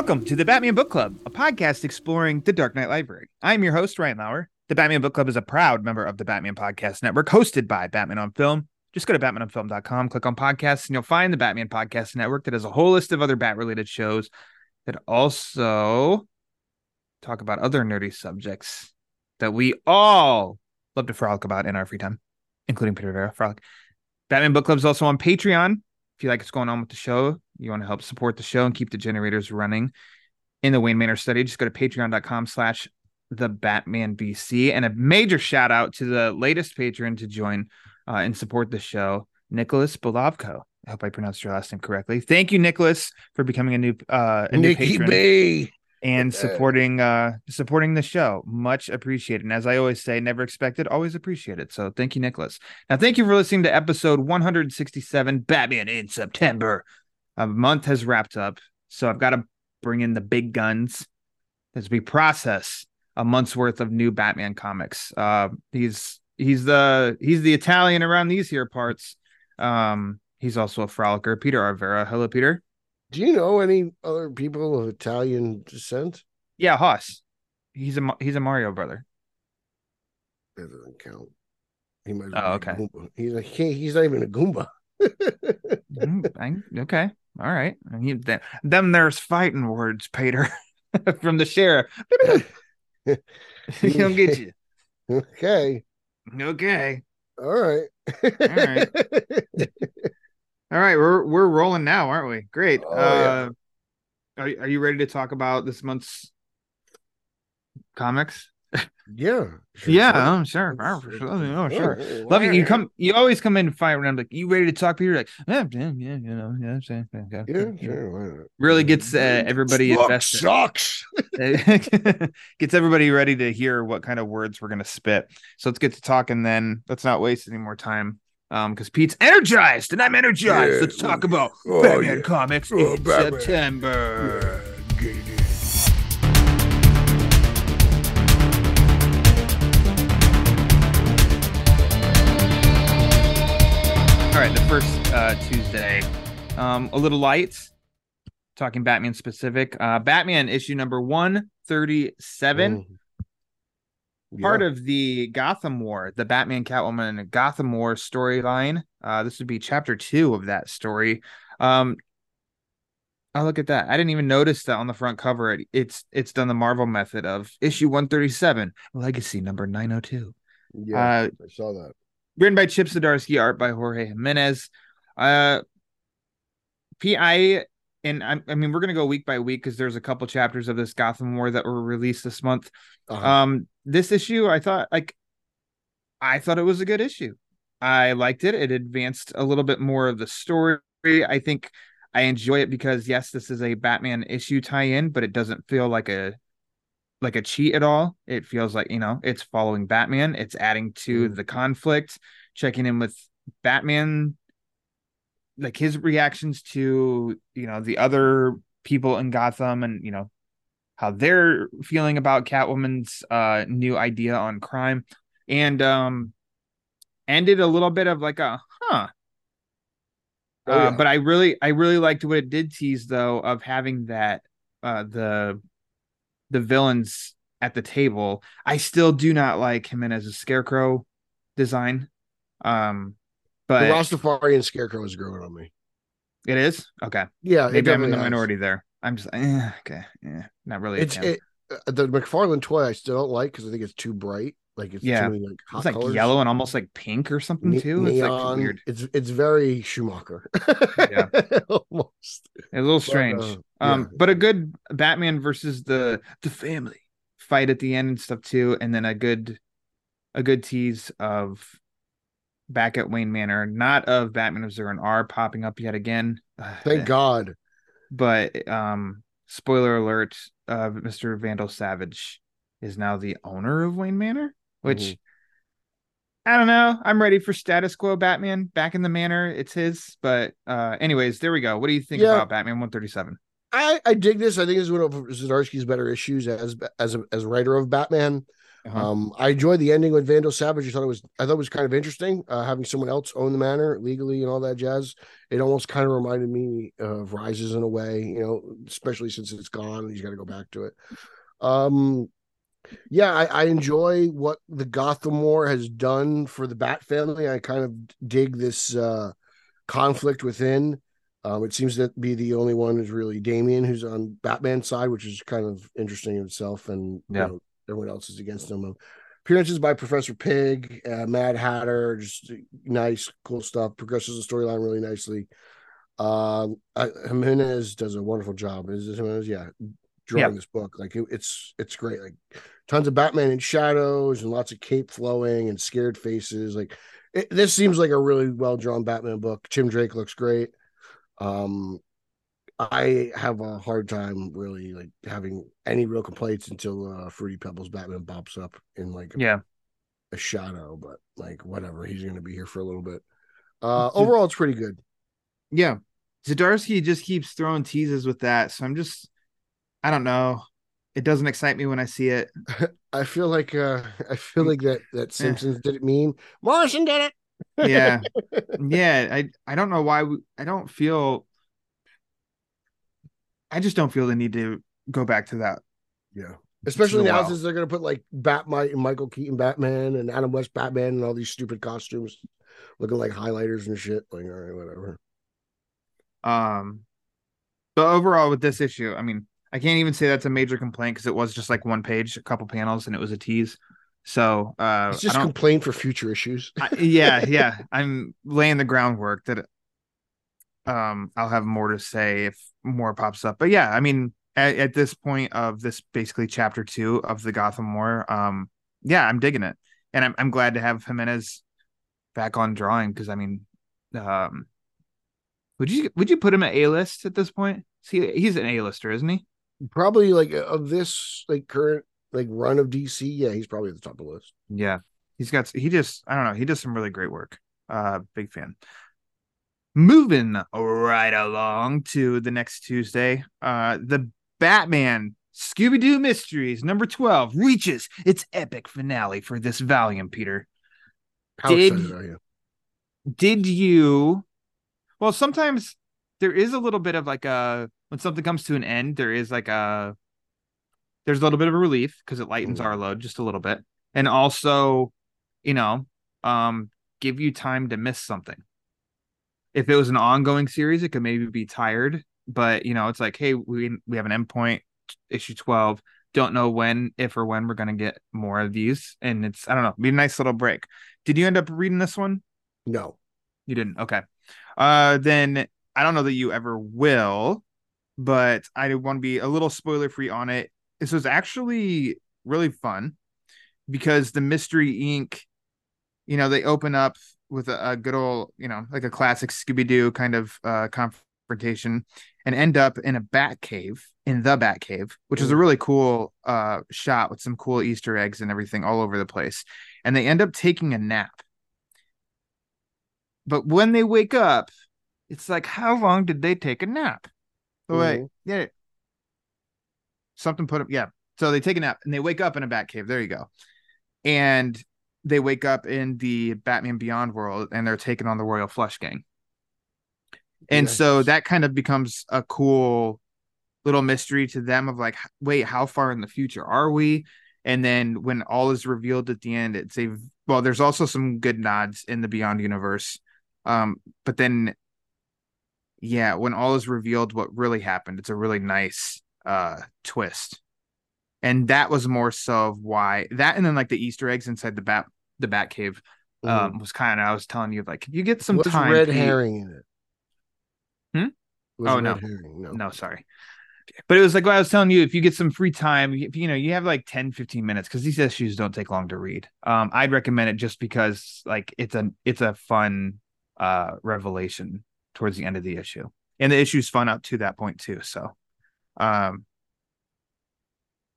Welcome to the Batman Book Club, a podcast exploring the Dark Knight Library. I'm your host, Ryan Lauer. The Batman Book Club is a proud member of the Batman Podcast Network, hosted by Batman on Film. Just go to batmanonfilm.com, click on podcasts, and you'll find the Batman Podcast Network that has a whole list of other bat related shows that also talk about other nerdy subjects that we all love to frolic about in our free time, including Peter Verra Frolic. Batman Book Club is also on Patreon. If you like what's going on with the show, you want to help support the show and keep the generators running in the Wayne Manor study, just go to patreon.com slash the Batman BC. And a major shout out to the latest patron to join uh, and support the show, Nicholas Bolavko. I hope I pronounced your last name correctly. Thank you, Nicholas, for becoming a new uh a new Nikki patron B. and supporting uh supporting the show much appreciated and as i always say never expected always appreciated so thank you nicholas now thank you for listening to episode 167 batman in september a month has wrapped up so i've got to bring in the big guns as we process a month's worth of new batman comics uh he's he's the he's the italian around these here parts um he's also a frolicker peter r. verra hello peter Do you know any other people of Italian descent? yeah haas he's a he's a mario brother That doesn't count. He might. Oh, be a okay. He's a, he, he's not even a Goomba. Mm, okay. All right. And you- th- them there's fighting words, Peter, from the sheriff. He'll get you. okay. Okay. All right. right. All right. We're we're rolling now, aren't we? Great. Oh, uh are, are you ready to talk about this month's comics? Yeah. sure, yeah, sure. I'm sure. Oh, for sure. Oh, sure. Love you. You come. You always come in and fight when I'm like, "You ready to talk?" Peter, like, yeah, yeah, yeah, you know, yeah, I'm saying, okay, Yeah, sure. Really gets uh, everybody Look, invested. sucks. gets everybody ready to hear what kind of words we're gonna spit. So let's get to talking then. Let's not waste any more time. Um, because Pete's energized and I'm energized. Yeah. Let's talk about Oh, Batman yeah. comics Oh, in Batman. September. Get The first uh Tuesday. Um, a little light. Talking Batman specific. Uh Batman issue number 137. Mm. part of the Gotham War, the Batman Catwoman Gotham War storyline. Uh, this would be chapter two of that story. Um, oh, look at that! I didn't even notice that on the front cover. It, it's it's done the Marvel method of issue one thirty seven, Legacy number nine hundred two. Yeah, Uh, I saw that. Written by Chip Zdarsky, art by Jorge Jimenez. Uh, P I and I, I mean we're gonna go week by week because there's a couple chapters of this Gotham War that were released this month. Uh-huh. Um, this issue, I thought like I thought it was a good issue. I liked it. It advanced a little bit more of the story. I think I enjoy it because yes, this is a Batman issue tie-in, but it doesn't feel like a like a cheat at all. It feels like, you know, it's following Batman, it's adding to Mm. the conflict, checking in with Batman like his reactions to, you know, the other people in Gotham and, you know, how they're feeling about Catwoman's uh new idea on crime and um ended a little bit of like a huh Oh, uh, yeah. but I really I really liked what it did tease though of having that uh the the villains at the table. I still do not like him in as a scarecrow design. Um but the Rastafarian scarecrow is growing on me. it is okay. Yeah, Maybe I'm in the has. minority there. I'm just eh, okay. Yeah, not really. It's it, uh, the McFarlane toy I still don't like because I think it's too bright. Like it's Yeah. many like it's like colors. yellow and almost like pink or something Ne- too. It's like neon. weird. It's it's very Schumacher. Yeah. almost. A little strange. uh, um, yeah. but a good Batman versus the the family fight at the end and stuff too, and then a good a good tease of back at Wayne Manor, not of Batman of Zur-En-Arrh popping up yet again. Thank God. but um, spoiler alert: uh, Mr. Vandal Savage is now the owner of Wayne Manor, which. Mhm. I don't know. I'm ready for status quo Batman back in the manor. It's his, but uh anyways, there we go. What do you think Yeah. about Batman 137? I, I dig this. I think this is one of Zdarsky's better issues as as a, as writer of Batman. Uh-huh. Um, I enjoyed the ending with Vandal Savage. I thought it was I thought it was kind of interesting uh, having someone else own the manor legally and all that jazz. It almost kind of reminded me of Rises in a way, you know, especially since it's gone and he's got to go back to it. Um, yeah, I, I enjoy what the Gotham War has done for the Bat family. I kind of dig this uh, conflict within. Um, it seems to be the only one who's really Damian, who's on Batman's side, which is kind of interesting in itself. And Yeah. you know, everyone else is against him. Appearances by Professor Pig, uh, Mad Hatter, just nice, cool stuff. Progresses the storyline really nicely. I, Jimenez does a wonderful job. Is it Jimenez? Yeah, drawing Yeah. this book. Like it, it's it's great. Like tons of Batman in shadows and lots of cape flowing and scared faces. Like it, this seems like a really well drawn Batman book. Tim Drake looks great. Um, I have a hard time really like having any real complaints until uh, Fruity Pebbles Batman pops up in like Yeah. a shadow, but like whatever, he's gonna be here for a little bit. Uh, overall, it's pretty good. Yeah. Zdarsky just keeps throwing teases with that. So I'm just I don't know. It doesn't excite me when I see it. I feel like uh, I feel like that that Simpsons didn't mean Morrison did it. Yeah. yeah. I I don't know why we, I don't feel I just don't feel the need to go back to that. Yeah. Especially now since they're gonna put like Batmite and Michael Keaton Batman and Adam West Batman and all these stupid costumes looking like highlighters and shit. Like, all right, whatever. Um but overall with this issue, I mean, I can't even say that's a major complaint because it was just like one page, a couple panels, and it was a tease. So uh It's I just don't complain for future issues. I, yeah, yeah. I'm laying the groundwork that um I'll have more to say if more pops up. But yeah, I mean, at, at this point of this basically chapter two of the Gotham War, um, yeah, I'm digging it, and I'm I'm glad to have Jimenez back on drawing because I mean, um, would you would you put him at A list at this point? See, he's an A lister, isn't he? Probably like of this like current like run of DC, yeah, he's probably at the top of the list. Yeah, he's got he just I don't know he does some really great work. Uh, big fan. Moving right along to the next Tuesday, uh, the Batman Scooby Doo Mysteries number twelve reaches its epic finale for this volume. Peter, How Did- excited are you? did you? Well, sometimes there is a little bit of like a when something comes to an end, there is like a there's a little bit of a relief because it lightens Mhm. our load just a little bit, and also, you know, um, give you time to miss something. If it was an ongoing series, it could maybe be tired, but you know, it's like, hey, we we have an endpoint, issue twelve. Don't know when, if or when we're gonna get more of these, and it's I don't know, be a nice little break. Did you end up reading this one? No. You didn't. Okay. Uh then I don't know that you ever will, but I want to be a little spoiler free on it. This was actually really fun because the Mystery Inc. You know, they open up with a, a good old, you know, like a classic Scooby Doo kind of uh confrontation and end up in a bat cave in the bat cave, which is a really cool uh shot with some cool Easter eggs and everything all over the place. And they end up taking a nap but when they wake up, it's like, how long did they take a nap? Oh, wait, yeah. Something put up, yeah. So they take a nap and they wake up in a bat cave. There you go. And they wake up in the Batman Beyond world and they're taking on the Royal Flush Gang. And so that kind of becomes a cool little mystery to them of like, wait, how far in the future are we? And then when all is revealed at the end, it's a well, there's also some good nods in the Beyond universe. Um, but then yeah, when all is revealed what really happened, it's a really nice uh twist. And that was more so of why that and then like the Easter eggs inside the bat the bat cave um was kind of I was telling you like if you get some Mm-hmm. time red herring in it? Hmm? Oh, no. herring. No. No, sorry. But it was like what I was telling you, if you get some free time, you, you know, you have like 10, 15 minutes because these issues don't take long to read. Um, I'd recommend it just because like it's a it's a fun uh revelation towards the end of the issue. and the issue's fun up to that point too. So, um,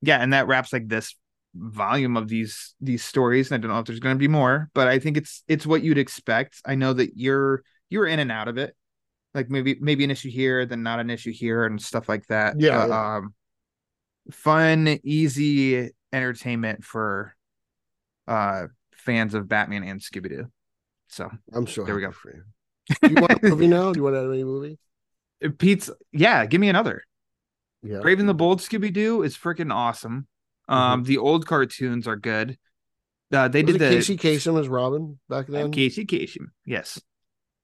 yeah, and that wraps like this volume of these these stories. And I don't know if there's going to be more, but I think it's it's what you'd expect. I know that you're you're in and out of it, like maybe maybe an issue here, then not an issue here, and stuff like that. Yeah, Uh, um, fun, easy entertainment for uh fans of Batman and Scooby Doo. So I'm sure There we go. for you. You want a movie now? Do you want any movie? Pete's, yeah, give me another. Yeah. Brave the Bold Scooby Doo is freaking awesome. Um, the old cartoons are good. Uh, they Mm-hmm. Was did the Casey Kasem as Robin back Uh, then. Casey Kasem, yes.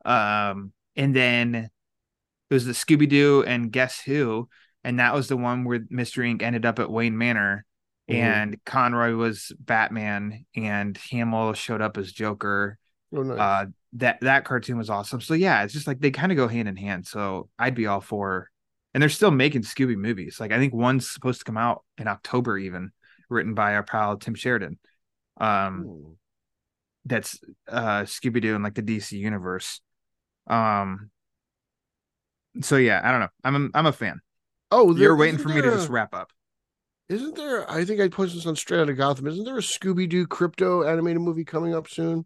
Um, and then it was the Scooby Doo and Guess Who, and that was the one where Mystery Inc. ended up at Wayne Manor, Mhm. and Conroy was Batman, and Hamill showed up as Joker. Oh, nice. Uh, that that cartoon was awesome. So yeah, it's just like they kind of go hand in hand. So I'd be all for. And they're still making Scooby movies. Like I think one's supposed to come out in October, even written by our pal Tim Sheridan. Um, Ooh. that's uh Scooby Doo in like the DC universe. Um. So yeah, I don't know. I'm a, I'm a fan. oh, there- You're waiting for me to just wrap up. Isn't there? I think I posted this on Straight Outta Gotham. Isn't there a Scooby Doo Krypto animated movie coming up soon?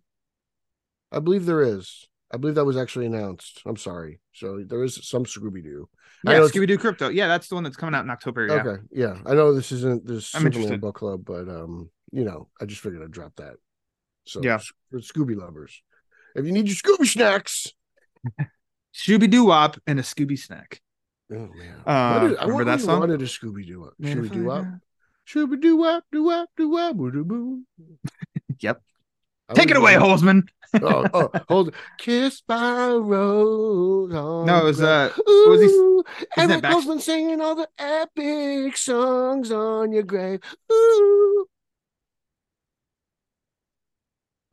I believe there is. I believe that was actually announced. I'm sorry. So there is some Scooby Doo. Yeah, Scooby Doo Krypto. Yeah, that's the one that's coming out in October. Yeah. Okay, yeah. I know this isn't this I'm Superman book club, but um, you know, I just figured I'd drop that. So Yeah. for Scooby lovers, if you need your Scooby snacks, Scooby Doo Wop and a Scooby Snack. oh man, Uh, What is- I remember that song? wanted a Scooby Doo Man, Scooby Doo had- Scooby Doo wop, doo wop, doo wop, boo boo. Yep. I Take it away, Holzmann. oh, oh, hold. Kiss by rose. No, it was uh, grave. was he- Ooh, that Eric Holzmann singing all the epic songs on your grave. Ooh,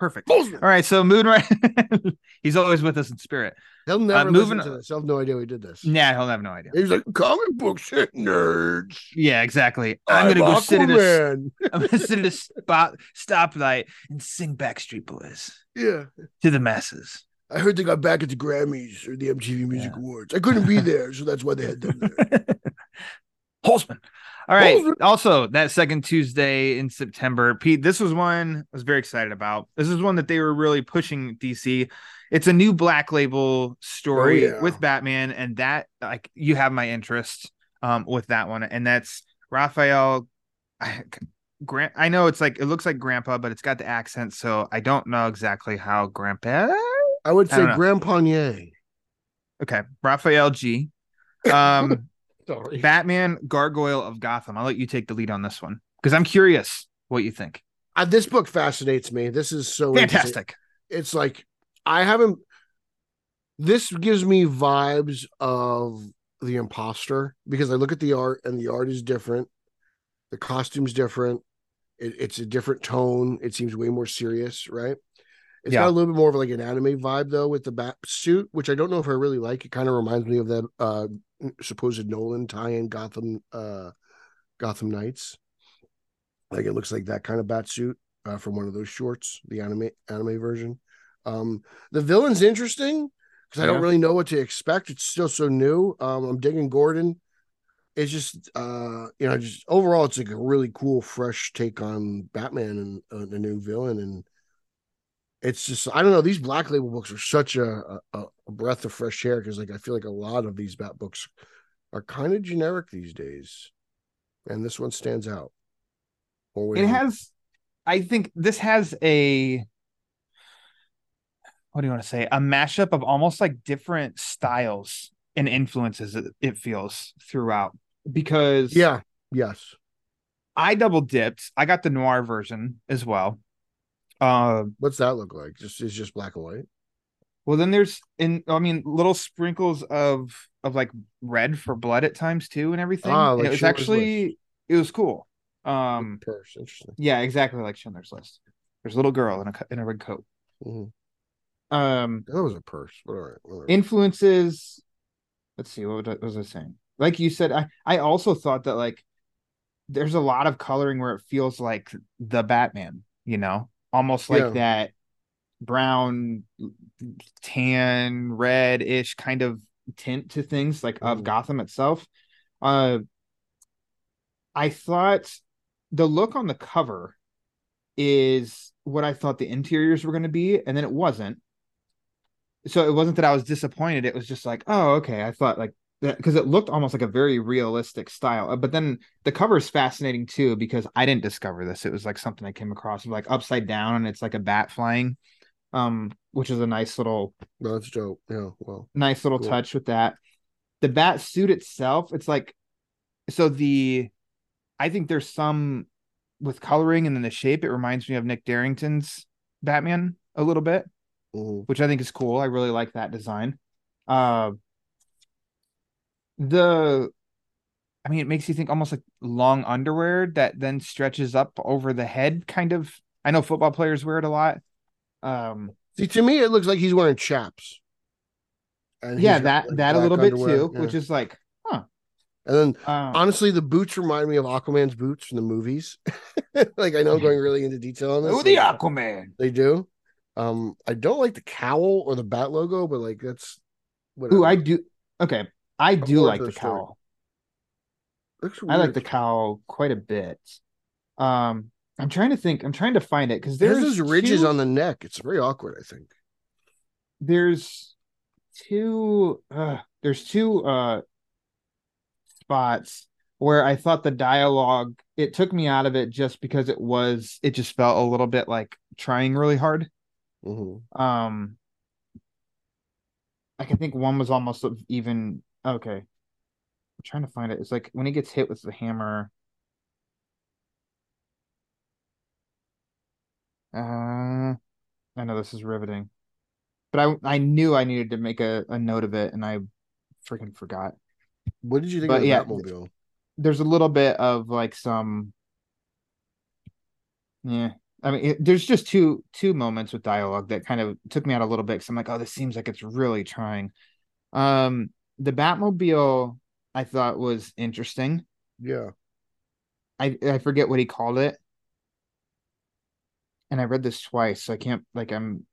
perfect. All right, so Moonrise. He's always with us in spirit. He'll never Uh, listen to this. He'll have no idea we did this. Nah, he'll have no idea. He's like comic book hit nerds. Yeah, exactly. I'm gonna go sit in a. I'm gonna sit at a spot stoplight and sing Backstreet Boys Yeah, to the masses. I heard they got back at the Grammys or the MTV Music Awards. I couldn't be there, so that's why they had them there. Holzmann. All right. Also, that second Tuesday in September, Pete, this was one I was very excited about. This is one that they were really pushing DC. It's a new black label story Oh, yeah. with Batman, and that like you have my interest um with that one, and that's Rafael. I, Grant, I know it's like it looks like Grandpa, but it's got the accent, so I don't know exactly how Grandpa. I would say don't Okay, Rafael G. Um. Sorry. Batman Gargoyle of Gotham. I'll let you take the lead on this one because I'm curious what you think. Uh, this book fascinates me. This is so. Fantastic. It's like I haven't. This gives me vibes of the imposter because I look at the art and the art is different. The costume's different. It, it's a different tone. It seems way more serious, right? It's Yeah. got a little bit more of like an anime vibe though with the bat suit, which I don't know if I really like. It kind of reminds me of that uh supposed Nolan tie-in Gotham uh Gotham Knights. Like it looks like that kind of bat suit uh, from one of those shorts, the anime anime version. Um, the villain's interesting because I Yeah. don't really know what to expect. It's still so new. Um, I'm digging Gordon. It's just uh, you know, just overall, it's like a really cool, fresh take on Batman and uh, a new villain, and it's just I don't know. These Black Label books are such a a, a breath of fresh air because like I feel like a lot of these Bat books are kind of generic these days, and this one stands out. Do It has, I think this has a, what do you want to say? A mashup of almost like different styles and influences, it feels throughout. Because yeah, yes. I double dipped. I got the noir version as well. Uh, What's that look like? Just it's just black and white. Well, then there's in I mean little sprinkles of of like red for blood at times too and everything. Ah, And like it was Schindler's actually it was cool. Um Purse, interesting. yeah, exactly like Schindler's List. There's a little girl in a in a red coat. Mhm. Um That was a purse, right. whatever. influences let's see what was I- what was I saying? Like you said I I also thought that like there's a lot of coloring where it feels like the Batman, you know? Almost like Yeah. that brown tan red-ish kind of tint to things like of Mhm. Gotham itself. Uh I thought the look on the cover is what I thought the interiors were going to be, and then it wasn't. So it wasn't that I was disappointed. It was just like, oh, okay. I thought like because it looked almost like a very realistic style. Uh, But then the cover is fascinating too because I didn't discover this. It was like something I came across like upside down, and it's like a bat flying, um, which is a nice little No, that's dope. Yeah, well, nice little Cool. touch with that. The bat suit itself, it's like so the I think there's some with coloring and then the shape, it reminds me of Nick Derington's Batman a little bit, mhm. which I think is cool. I really like that design. Uh the I mean it makes you think almost like long underwear that then stretches up over the head, kind of. I know football players wear it a lot. Um see, to me, it looks like he's wearing chaps. And yeah, that like, that a little bit underwear, too, yeah. which is like, huh. and then Um, honestly, the boots remind me of Aquaman's boots from the movies. like I know I'm going really into detail on this. oh, the Aquaman. They do. Um, I don't like the cowl or the bat logo, but like that's whatever. Ooh, I do. Okay, I do like the cowl. I like the cowl quite a bit. Um, I'm trying to think. I'm trying to find it because There's those ridges two- on the neck. It's very awkward. I think. There's two. Uh, there's two uh spots where I thought the dialogue it took me out of it just because it was it just felt a little bit like trying really hard. Mhm. Um, I can think one was almost even okay. I'm trying to find it. It's like when he gets hit with the hammer. Uh, I know this is riveting, but I I knew I needed to make a, a note of it, and I freaking forgot. What did you think But of yeah, Batmobile? There's a little bit of like some, yeah. I mean, it, there's just two two moments with dialogue that kind of took me out a little bit. Cause I'm like, oh, this seems like it's really trying. Um, the Batmobile I thought was interesting. Yeah. I I forget what he called it, and I read this twice, so I can't like I'm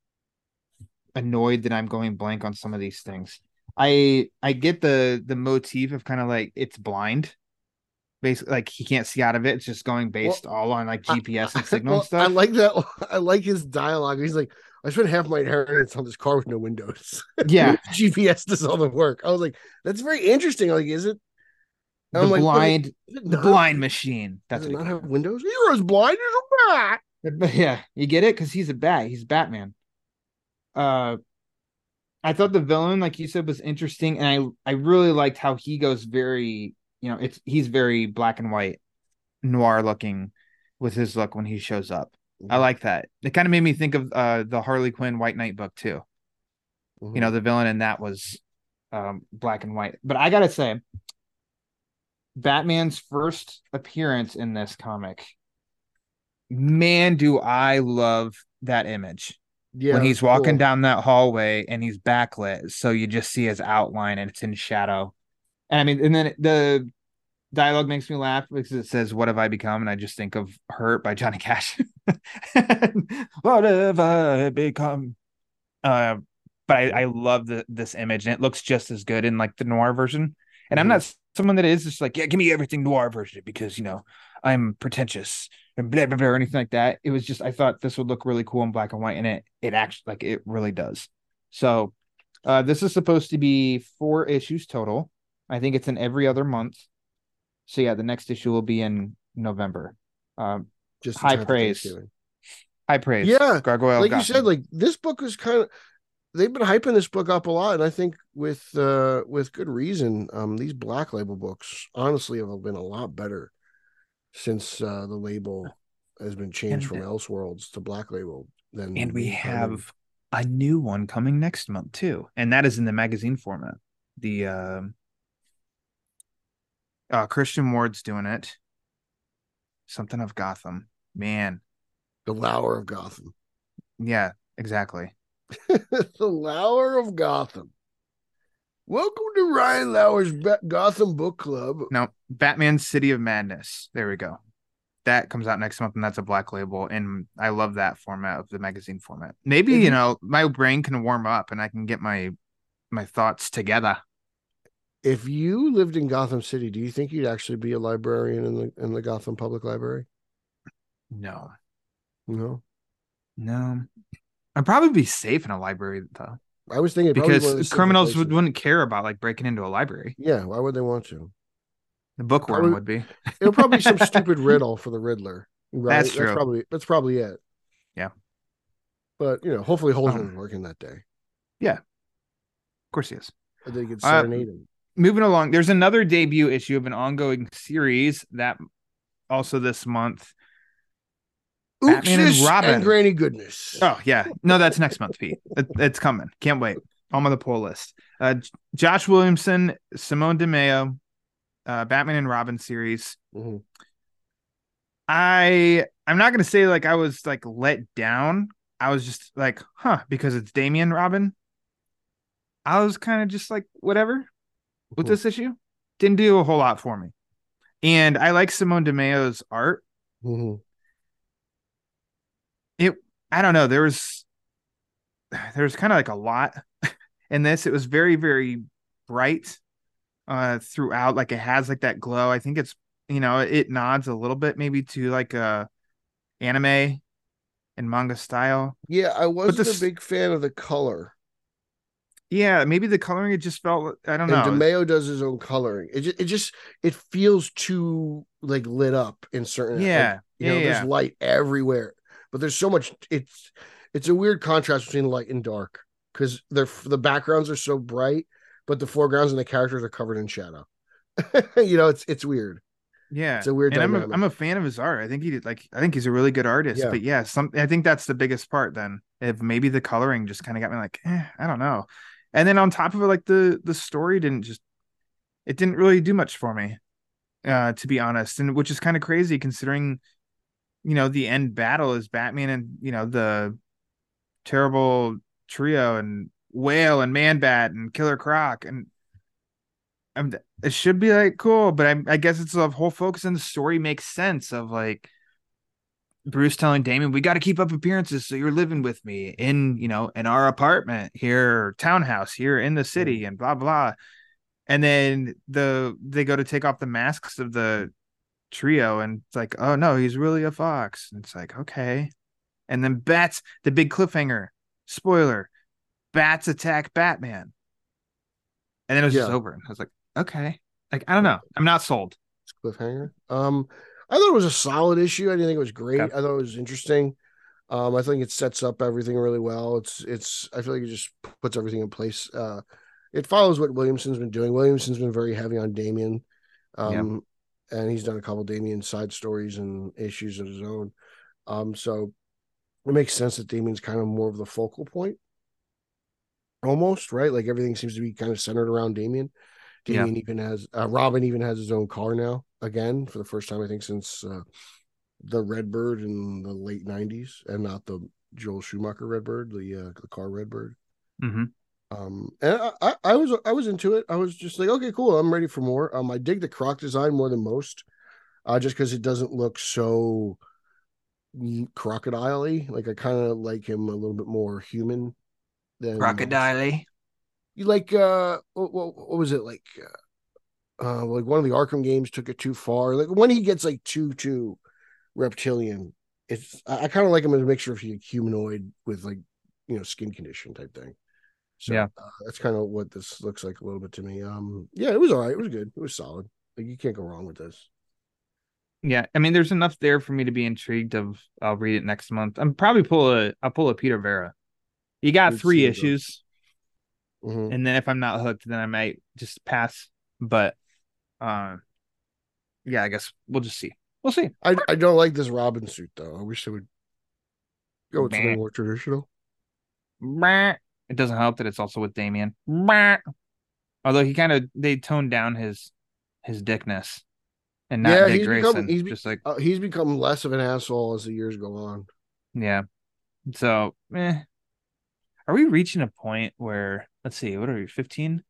annoyed that I'm going blank on some of these things. I I get the the motif of kind of like it's blind, basically like he can't see out of it. It's just going based all on like I- GPS and signal Well, stuff. I like that. I like his dialogue. He's like, I spent half my inheritance on this car with no windows. yeah, GPS does all the work. I was like, that's very interesting. Like, is it? the I'm like, blind Is it the not- blind machine. That's Does it what not have called windows? You're as blind as a bat. yeah, you get it because he's a bat. He's Batman. Uh, I thought the villain, like you said, was interesting, and I I really liked how he goes very, you know, it's he's very black and white, noir looking, with his look when he shows up. I like that. It kind of made me think of uh the Harley Quinn White Knight book too. Mhm. You know, the villain in that was um black and white. But I gotta say, Batman's first appearance in this comic, man, do I love that image yeah, when he's walking cool. down that hallway and he's backlit, so you just see his outline and it's in shadow. And I mean, and then the dialogue makes me laugh because it says, "What have I become?" And I just think of "Hurt" by Johnny Cash. what have I become? Uh, but I, I love the, this image, and it looks just as good in like the noir version. And I'm Mhm. not someone that is just like, yeah, give me everything noir version because you know I'm pretentious and blah blah blah or anything like that. It was just I thought this would look really cool in black and white, and it it actually like it really does. So uh this is supposed to be four issues total. I think it's in every other month. So yeah, the next issue will be in November. Um Just high praise. High praise. Yeah, Gargoyle. like you said, like this book was kind of they've been hyping this book up a lot, and I think with uh with good reason. Um, these black label books honestly have been a lot better since uh the label has been changed And- from Elseworlds to Black Label. Than and we have a new one coming next month too, and that is in the magazine format. The um uh, Christian Ward's doing it. Something of Gotham, man. the Lower of Gotham. Yeah, exactly. the Lower of Gotham. Welcome to Ryan Lauer's Ba- Gotham Book Club. No, Batman City of Madness. There we go. That comes out next month, and that's a black label. And I love that format of the magazine format. Maybe Mhm. you know my brain can warm up, and I can get my my thoughts together. If you lived in Gotham City, do you think you'd actually be a librarian in the in the Gotham Public Library? No, No, no. I'd probably be safe in a library though, I was thinking probably one of the because criminals would, wouldn't care about like breaking into a library. Yeah, why would they want to? The bookworm Probably- would be. It'll probably be some stupid riddle for the Riddler. Right? That's true. probably that's probably it. Yeah. But you know, hopefully Holmes Um, working that day. Yeah. Of course, he is. And they could Uh, serenade him. Moving along there's another debut issue of an ongoing series that also this month. Batman and Robin. and Granny Goodness. oh yeah. No that's next month pete. It, it's coming. Can't wait. I'm on the poll list. Uh josh williamson simone di meo uh batman and robin series. Mhm. i i'm not gonna say like i was like let down. I was just like huh because it's damian robin. I was kind of just like whatever with this issue didn't do a whole lot for me and i like simone di meo's art Mhm. I don't know. There was there was kind of like a lot in this. It was very very bright uh throughout. Like it has like that glow. I think it's you know it nods a little bit maybe to like a anime and manga style. Yeah, I wasn't this- a big fan of the color. Yeah, maybe the coloring it just felt I don't And know. Di Meo does his own coloring. It just, it just it feels too like lit up in certain. Yeah, like, you yeah, know, yeah. there's light everywhere, but there's so much. It's it's a weird contrast between light and dark because they're the backgrounds are so bright, but the foregrounds and the characters are covered in shadow. you know, it's it's weird. yeah, it's a weird And I'm a. I'm a fan of his art. I think he did like I think he's a really good artist. Yeah. But yeah, some I think that's the biggest part. Then if maybe the coloring just kind of got me like eh, I don't know. And then on top of it, like the the story didn't just it didn't really do much for me, uh, to be honest. And which is kind of crazy considering, you know, the end battle is Batman and you know the terrible trio and Whale and Man Bat and Killer Croc and I'm, it should be like cool, but I, I guess it's a whole focus on the story makes sense of like Bruce telling Damon, we got to keep up appearances. So you're living with me in, you know, in our apartment here, townhouse here in the city and blah, blah. And then the, they go to take off the masks of the trio and it's like, oh no, he's really a fox. And it's like, okay. And then bats, the big cliffhanger, spoiler, bats attack Batman. And then it was just over. And I was like, okay. Like, I don't know. I'm not sold. cliffhanger. Um, I thought it was a solid issue. I didn't think it was great. Okay. I thought it was interesting. Um, I think it sets up everything really well. It's it's. I feel like it just puts everything in place. Uh, it follows what Williamson's been doing. Williamson's been very heavy on Damian, um, and he's done a couple Damian side stories and issues of his own. Um, so it makes sense that Damian's kind of more of the focal point, almost right. Like everything seems to be kind of centered around Damian. Yeah. Damian even has uh, Robin even has his own car now again for the first time I think since uh, the Redbird in the late '90s, and not the Joel Schumacher Redbird, the uh, the car Redbird. Mm-hmm. Um, and I, I, I was I was into it. I was just like, okay, cool. I'm ready for more. Um, I dig the croc design more than most, uh, just because it doesn't look so crocodile-y. Like I kind of like him a little bit more human than Crocodile. you like uh what, what, what was it like uh, uh like one of the arkham games took it too far like when he gets like too too reptilian it's i, I kind of like him as a mixture of humanoid with like you know skin condition type thing so Yeah. uh, that's kind of what this looks like a little bit to me um yeah it was all right it was good it was solid like you can't go wrong with this Yeah, I mean, there's enough there for me to be intrigued. Of I'll read it next month. I'm probably pull a I'll pull a Peter Verra. You got We've three issues, Mhm. and then if I'm not hooked, then I might just pass. But, uh, yeah, I guess we'll just see. We'll see. I, I don't like this robin suit though i wish they would go with something more traditional. It doesn't help that it's also with Damian. Although he kind of they toned down his his dickness, and not Yeah, Dick he's Grayson. become- he's just like uh, he's become less of an asshole as the years go on Yeah. So, eh. Are we reaching a point where, let's see, what are we, 15?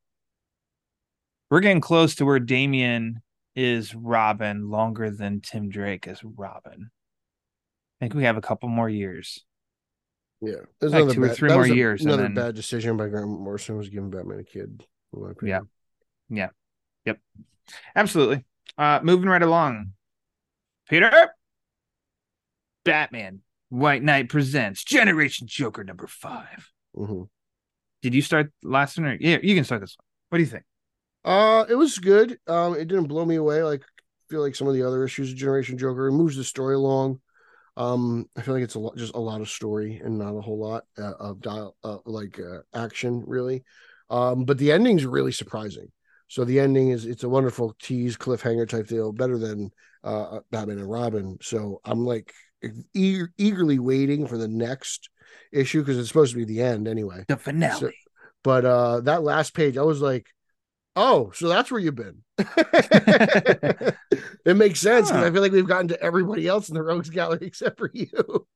We're getting close to where Damian is Robin longer than Tim Drake is Robin. I think we have a couple more years. Yeah, there's Like another two or three more a- years and Another then- bad decision by Grant Morrison was giving Batman a kid. Yeah, my opinion. Absolutely. Uh moving right along. Peter Batman White Knight presents Generation Joker number 5. Mhm. Did you start last one or yeah, you can start this one. What do you think? Uh, it was good. Um, it didn't blow me away. Like, I feel like some of the other issues of Generation Joker. It moves the story along. Um, I feel like it's a lot, just a lot of story and not a whole lot uh, of dial, uh, like uh, action, really. Um, but the ending's really surprising. So the ending is it's a wonderful tease cliffhanger type deal, better than uh Batman and Robin. So I'm like eager, eagerly waiting for the next issue because it's supposed to be the end anyway. The finale. So- But uh that last page, I was like, oh, so that's where you've been. it makes sense because Huh. I feel like we've gotten to everybody else in the Rogues Gallery except for you.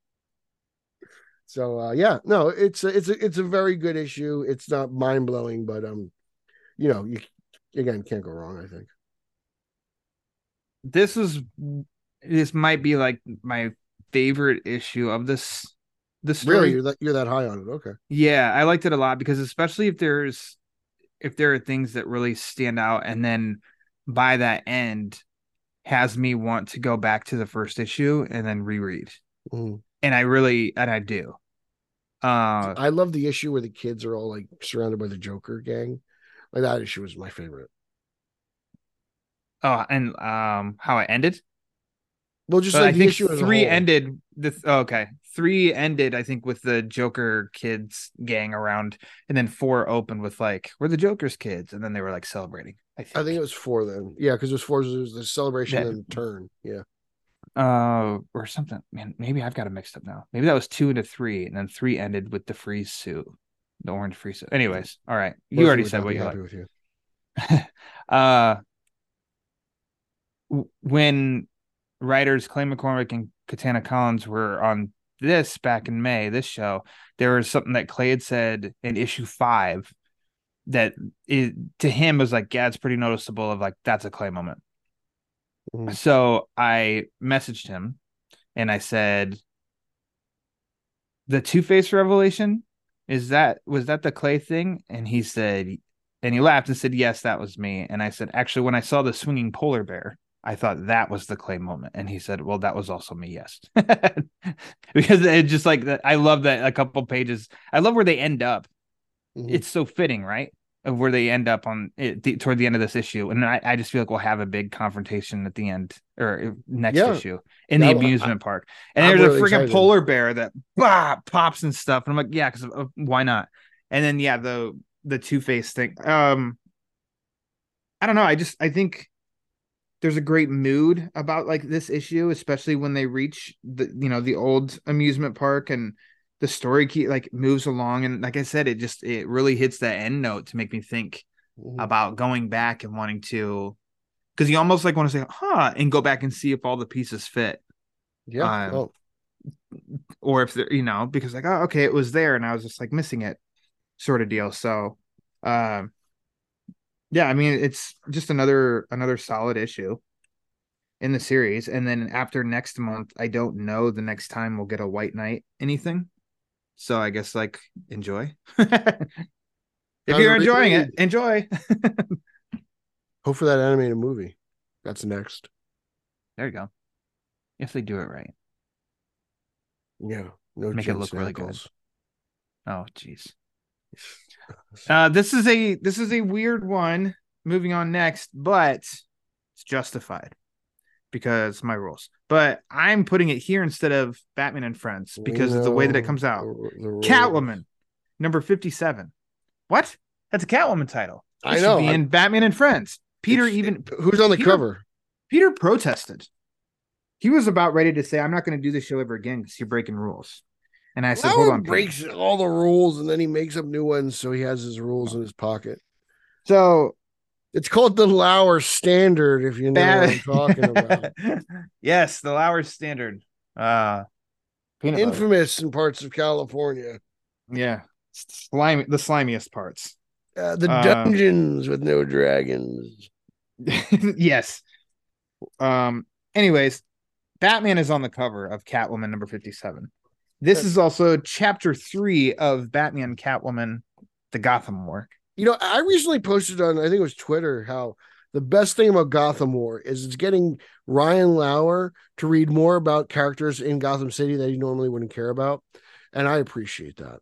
So uh yeah, no, it's a, it's a, it's a very good issue. It's not mind blowing, but um, you know, you again can't go wrong. I think. this is this might be like my favorite issue of this the story. Really, you're that you're that high on it. Okay. Yeah, I liked it a lot because especially if there's if there are things that really stand out and then by that end has me want to go back to the first issue and then reread. Mhm. And I really and I do. Uh I love the issue where the kids are all like surrounded by the Joker gang. Like that issue was my favorite. oh and um how it ended. Well, just But like I the think issue three ended the th- oh, okay. Three ended, I think, with the Joker kids gang around, and then four opened with like, we're the Joker's kids, and then they were like celebrating. I think. I think it was four then. Yeah, because it was four. It was the celebration Yeah. and turn. Yeah. uh or something. Man, maybe I've got it mixed up now. Maybe that was two into three, and then three ended with the freeze suit, the orange freeze suit. Anyways, all right. You Most already said what you happy like. with you. uh when writers Clay McCormack and Katana Collins were on this back in May, this show, there was something that Clay had said in issue five that it, to him was like, yeah, it's pretty noticeable of like that's a Clay moment. Mhm. So I messaged him and I said, the Two Face revelation is that was that the Clay thing? And he said, and he laughed and said, yes, that was me. And I said, actually, when I saw the swinging polar bear, I thought that was the Clay moment. And he said, well, that was also me, yes, because it just like. I love that a couple pages. I love where they end up. Mhm. It's so fitting, right? Of where they end up on it the, toward the end of this issue, and I, I just feel like we'll have a big confrontation at the end or uh, next Yeah. issue in the Yeah, I- amusement park. And I'm there's a freaking excited. polar bear that bah, pops and stuff, and I'm like, yeah, because why not? And then yeah, the the Two Face thing. Um, I don't know. I just I think there's a great mood about like this issue, especially when they reach the you know the old amusement park and the story key like moves along and like I said, it just it really hits that end note to make me think Mhm. about going back and wanting to because you almost like want to say, huh, and go back and see if all the pieces fit Yeah. um, oh, or if they're you know because like oh okay it was there and i was just like missing it sort of deal so um yeah i mean it's just another another solid issue in the series and then after next month i don't know the next time we'll get a white knight anything so i guess like enjoy if you're enjoying it enjoy hope for that animated movie. That's next. there you go if they do it right Yeah. No Make it look really good. Oh jeez Uh, this is a this is a weird one. Moving on next, but it's justified because my rules. But I'm putting it here instead of Batman and Friends because of the way that it comes out. Catwoman, number fifty-seven. What? That's a Catwoman title. It I know. In Batman and Friends. Peter It's- even Who's on the Peter- cover? Peter protested. He was about ready to say, "I'm not going to do this show ever again because you're breaking rules." And I said, Howard "Hold on, Peter." breaks all the rules and then he makes up new ones so he has his rules in his pocket. So It's called the Lauer Standard, if you know what I'm talking about. yes, the Lauer standard. Uh peanut butter. Infamous in parts of California. Yeah. Slimy the slimiest parts. Uh, the Uh, dungeons with no dragons. yes. Um anyways, Batman is on the cover of Catwoman number 57. This is also chapter 3 of Batman Catwoman the Gotham War. You know, I recently posted on I think it was Twitter how the best thing about Gotham War is it's getting Ryan Lauer to read more about characters in Gotham City that he normally wouldn't care about, and I appreciate that.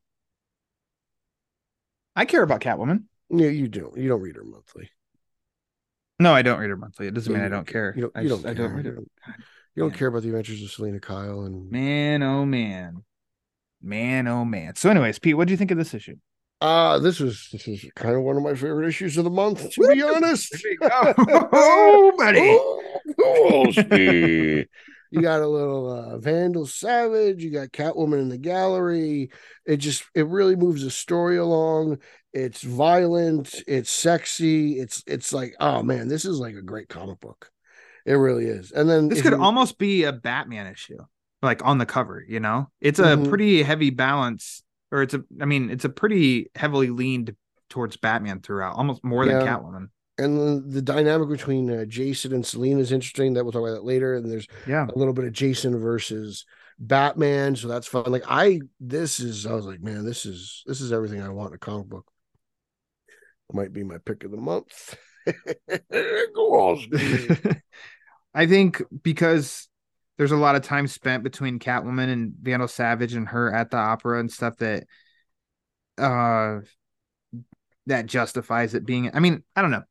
I care about Catwoman. Yeah, you do. You don't read her monthly. No, I don't read her monthly. It doesn't Yeah, mean I don't care. You don't. I You just- don't. I care. don't read her. you don't care about the adventures of Selina Kyle and Man, oh man, man, oh man. So, anyways, Pete, what do you think of this issue? Uh this was this is kind of one of my favorite issues of the month, to be honest. There you go. oh, buddy. Oh, you got a little uh, Vandal Savage, you got Catwoman in the gallery. It just it really moves the story along. It's violent, it's sexy, it's it's like, oh man, this is like a great comic book. It really is. And then This could you- almost be a Batman issue, like on the cover. You know, it's a Mhm. pretty heavy balance, or it's a. I mean, it's a pretty heavily leaned towards Batman throughout, almost more than Catwoman. and the, the dynamic between uh, Jason and Selina is interesting. That we'll talk about that later. And there's Yeah. a little bit of Jason versus Batman, so that's fun. Like I, this is I was like, man, this is this is everything I want in a comic book. Might be my pick of the month. Kowalski. I think because there's a lot of time spent between Catwoman and Vandal Savage and her at the opera and stuff that uh that justifies it being I mean, I don't know.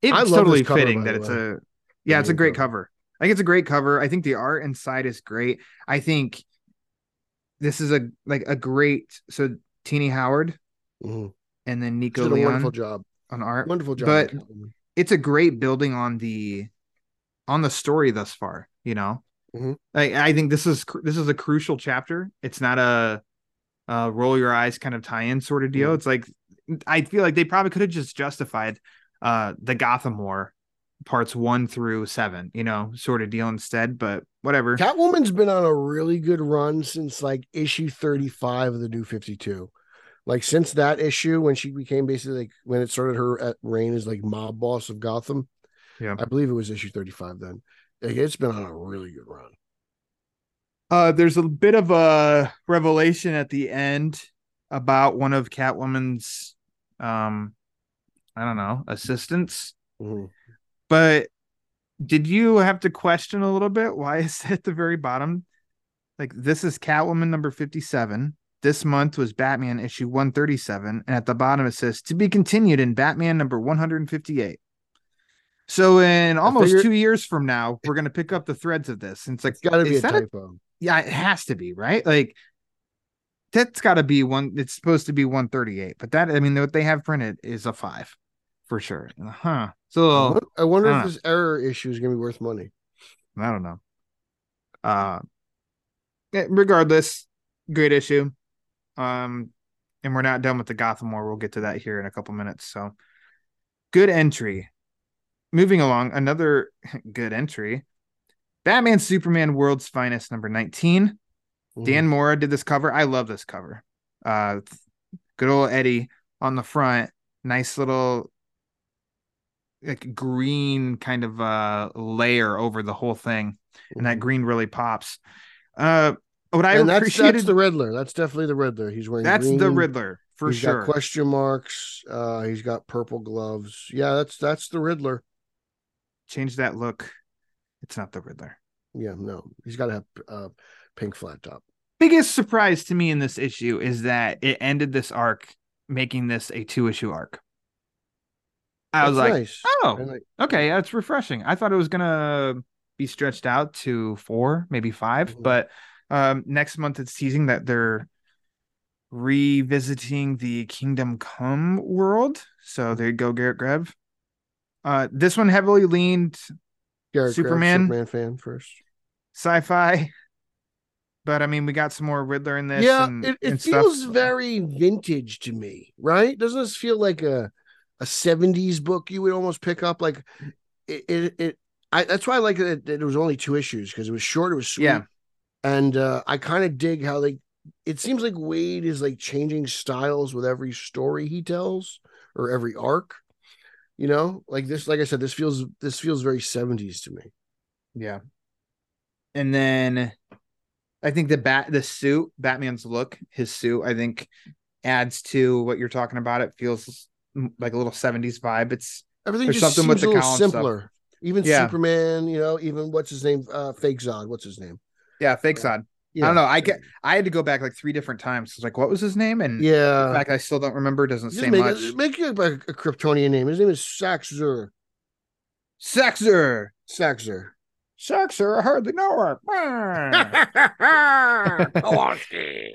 It's I love this totally cover, fitting that it's way. a yeah, it's a great cover. cover. I think it's a great cover. I think the art inside is great. I think this is a like a great so Tini Howard Mhm. and then Nico did a Leon wonderful job. on art. Wonderful job. but- it's a great building on the on the story thus far you know Mhm. I, I think this is this is a crucial chapter it's not a, uh roll your eyes kind of tie-in sort of deal Mhm. it's like i feel like they probably could have just justified uh the gotham war parts one through seven you know sort of deal instead but whatever Catwoman's been on a really good run since like issue 35 of the new 52. Like since that issue, when she became basically like when it started her at reign as like mob boss of Gotham. Yeah. I believe it was issue 35 then. Like, it's been on a really good run. uh there's a bit of a revelation at the end about one of catwoman's um i don't know assistants Mhm. but did you have to question a little bit why is it at the very bottom like this is catwoman number 57 this month was batman issue 137 and at the bottom it says to be continued in batman number 158 so in almost figured- two years from now we're going to pick up the threads of this and it's like It's got to be a that a- typo. yeah it has to be right like that's got to be one it's supposed to be 138 but that i mean what they have printed is a five for sure huh so I won- I wonder uh. if this error issue is going to be worth money. I don't know. Uh eh, regardless, great issue. Um and we're not done with the Gotham War. We'll get to that here in a couple minutes. So good entry. Moving along, another good entry. Batman Superman World's Finest number 19. Mhm. Dan Mora did this cover. I love this cover. Uh good old Eddie on the front. Nice little like green kind of uh layer over the whole thing. And that green really pops. Uh what I and that's appreciated that's the Riddler. That's definitely the Riddler. He's wearing that's the. Riddler for He's sure. got question marks. Uh, he's got purple gloves. Yeah, that's that's the Riddler. Change that look. It's not the Riddler. Yeah, no, he's got to have uh, pink flat top. Biggest surprise to me in this issue is that it ended this arc making this a two issue arc. I was like, nice. oh, okay, that's refreshing. I thought it was gonna be stretched out to four, maybe 5 Mhm. but um, next month it's teasing that they're revisiting the Kingdom Come world. So there you go, Garrett Grev. Uh, this one heavily leaned Garrett Superman. Superman fan first. sci-fi, but I mean, we got some more Riddler in this. yeah, and, it, it and stuff. feels very vintage to me, right? Doesn't this feel like a a seventies book you would almost pick up? Like it, it, it I that's why I like it. It was only two issues because it was short. It was sweet. Yeah. and uh, I kind of dig how they. It seems like Waid is like changing styles with every story he tells or every arc. You know, like this. Like I said, this feels this feels very seventies to me. Yeah. And then I think the bat the suit, Batman's look, his suit, I think adds to what you're talking about. It feels like a little 70s vibe. It's Everything just something with the a little Colin stuff. simpler. Even Yeah. Superman, you know, even what's his name? Uh Fake Zod. What's his name? yeah, fake side. Yeah. I don't know. I get I had to go back like three different times. It's like, what was his name? And Yeah. the fact I still don't remember doesn't Just say make, much. it, make it a, a Kryptonian name. His name is Saxer. Saxer. Saxer. Saxer, I hardly know her. Kowalski.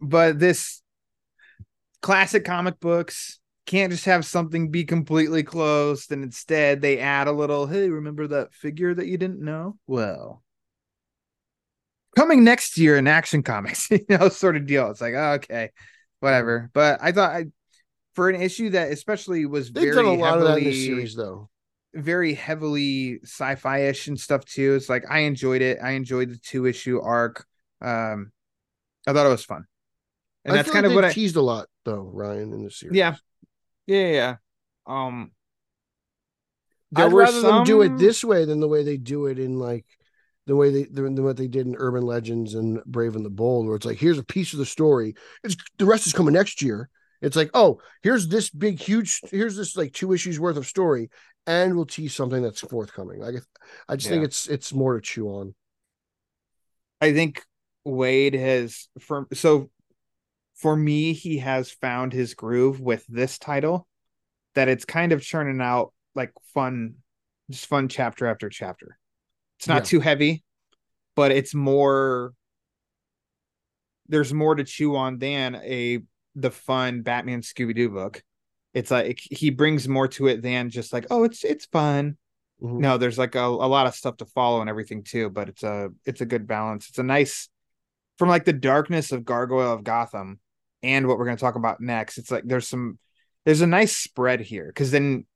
but this classic comic books can't just have something be completely closed and instead they add a little hey remember that figure that you didn't know well coming next year in action comics you know sort of deal it's like oh, okay whatever but i thought I, for an issue that especially was They've very a lot of that in heavily series, though. very heavily sci-fi-ish and stuff too. It's like I enjoyed it. I enjoyed the two issue arc. Um I thought it was fun. And I that's kind like of what they've I teased a lot, though, Ryan, in the series. Yeah. Yeah, yeah. Um there I'd were rather them do it this way than the way they do it in like the way they than what they did in Urban Legends and Brave and the Bold, where it's like here's a piece of the story. It's the rest is coming next year. It's like oh here's this big huge here's this like two issues worth of story, and we'll tease something that's forthcoming. Like I just think it's it's more to chew on. I think Waid has for so for me, he has found his groove with this title that it's kind of churning out like fun, just fun chapter after chapter. It's not Yeah. too heavy, but it's more there's more to chew on than a the fun Batman Scooby Doo book. It's like he brings more to it than just like, oh, it's it's fun. Mhm. No, there's like a, a lot of stuff to follow and everything too, but it's a it's a good balance. It's a nice from like the darkness of Gargoyle of Gotham and what we're going to talk about next. It's like there's some there's a nice spread here because then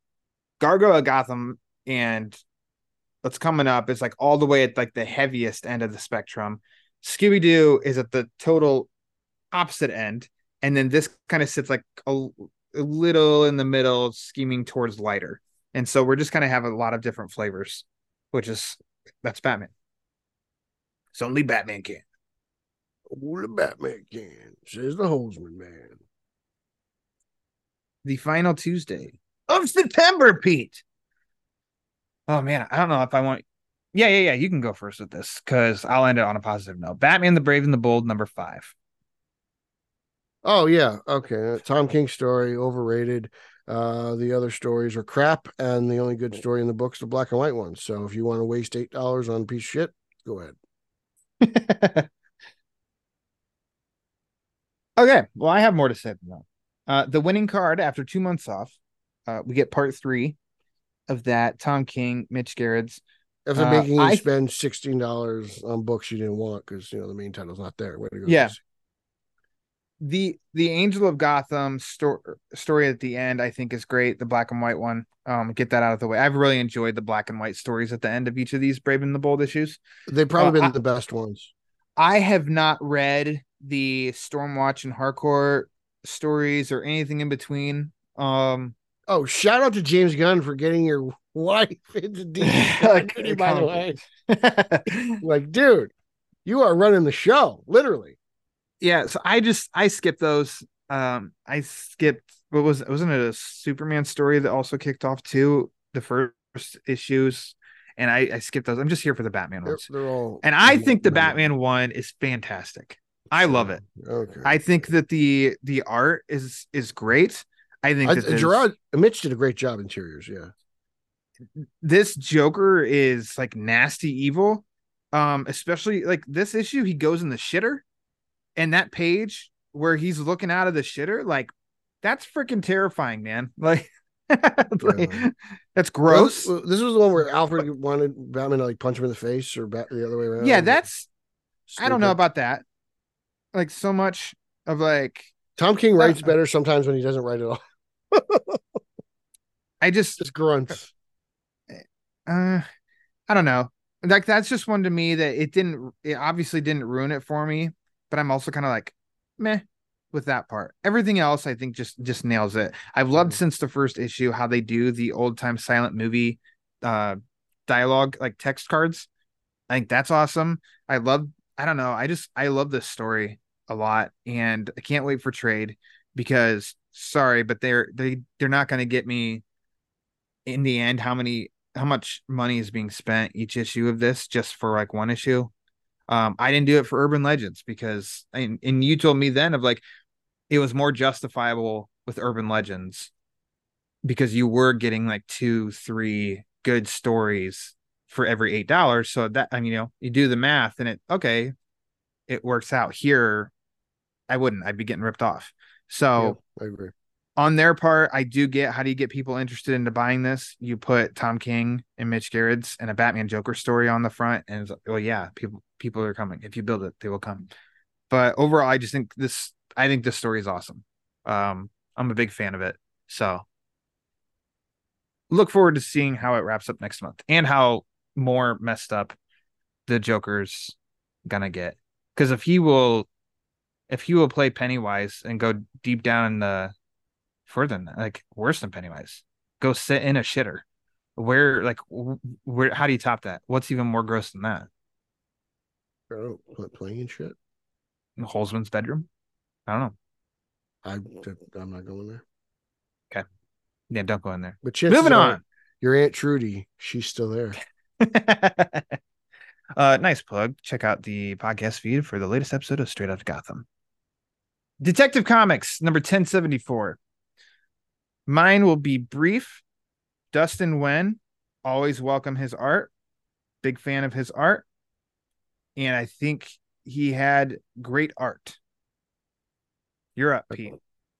Gargoyle of Gotham and what's coming up is like all the way at like the heaviest end of the spectrum. Scooby Doo is at the total opposite end, and then this kind of sits like a, a little in the middle, scheming towards lighter. And so we're just kind of have a lot of different flavors, which is that's Batman. It's only Batman can. Only Batman can, says the Holzmann man. The final Tuesday of September, Pete. Oh man, I don't know if I want. Yeah, yeah, yeah. You can go first with this because I'll end it on a positive note. Batman the Brave and the Bold, number five. Oh yeah, okay. Tom King story overrated. Uh, the other stories are crap, and the only good story in the book's the black and white one. So if you want to waste eight dollars on a piece of shit, go ahead. okay, well, I have more to say than that. Uh, the winning card after two months off, uh, we get part three of that Tom King, Mitch Gerads. After Uh, making you I- spend sixteen dollars on books you didn't want because you know the main title's not there. Way to go! Yeah. The the Angel of Gotham story story at the end I think is great. The black and white one. Um, get that out of the way. I've really enjoyed the black and white stories at the end of each of these Brave and the Bold issues. They've probably Uh, been I- the best ones. I have not read the Stormwatch and Hardcore stories or anything in between. Um, Oh, shout out to James Gunn for getting your wife into DC by the way. Like, dude, you are running the show, literally. yeah, so I just I skipped those. Um, I skipped what was it? wasn't it a Superman story that also kicked off too the first issues, and I I skipped those. I'm just here for the Batman They're, ones, they're all, and I think the Batman one is fantastic. I love it. Okay. I think that the the art is is great. I think I, Gerads Mitch did a great job interiors. Yeah. this Joker is like nasty evil. Um, especially like this issue, he goes in the shitter, and that page where he's looking out of the shitter, like that's freaking terrifying, man. Like, like, Yeah. that's gross. Well, this was the one where Alfred wanted Batman to like punch him in the face or bat the other way around. yeah, that's I don't know about that. Like so much of like Tom King writes better sometimes when he doesn't write at all. I just Just grunts. uh I don't know. Like that's just one to me that it didn't it obviously didn't ruin it for me, but I'm also kind of like meh with that part. Everything else I think just just nails it. I've loved Mhm. since the first issue how they do the old time silent movie uh dialogue like text cards. I think that's awesome. I love I don't know. I just I love this story a lot and I can't wait for trade. Because sorry, but they're they they're not going to get me in the end how many how much money is being spent each issue of this just for like one issue. Um, I didn't do it for Urban Legends because and, and you told me then of like it was more justifiable with Urban Legends because you were getting like two, three good stories for every eight dollars. So that I mean, you know, you do the math and it okay, it works out. Here, I wouldn't. I'd be getting ripped off. So Yeah, I agree. on their part, I do get how do you get people interested into buying this? You put Tom King and Mitch Gerads and a Batman Joker story on the front, and it's like, well, yeah, people people are coming. If you build it, they will come. But overall, I just think this. I think this story is awesome. Um, I'm a big fan of it. So look forward to seeing how it wraps up next month and how more messed up the Joker's gonna get. Because if he will, if he will play Pennywise and go deep down in the further than like worse than Pennywise, go sit in a shitter. Where like where? How do you top that? What's even more gross than that? I don't know, pl- playing and shit. In Holzmann's bedroom? I don't know. I I'm not going there. Okay. Yeah, don't go in there. But Moving on. Your aunt Trudy, she's still there. uh, nice plug. Check out the podcast feed for the latest episode of Straight Outta Gotham. Detective Comics number 1074. Mine will be brief. Dustin Nguyen, always welcome his art. Big fan of his art. And I think he had great art. You're up, Pete.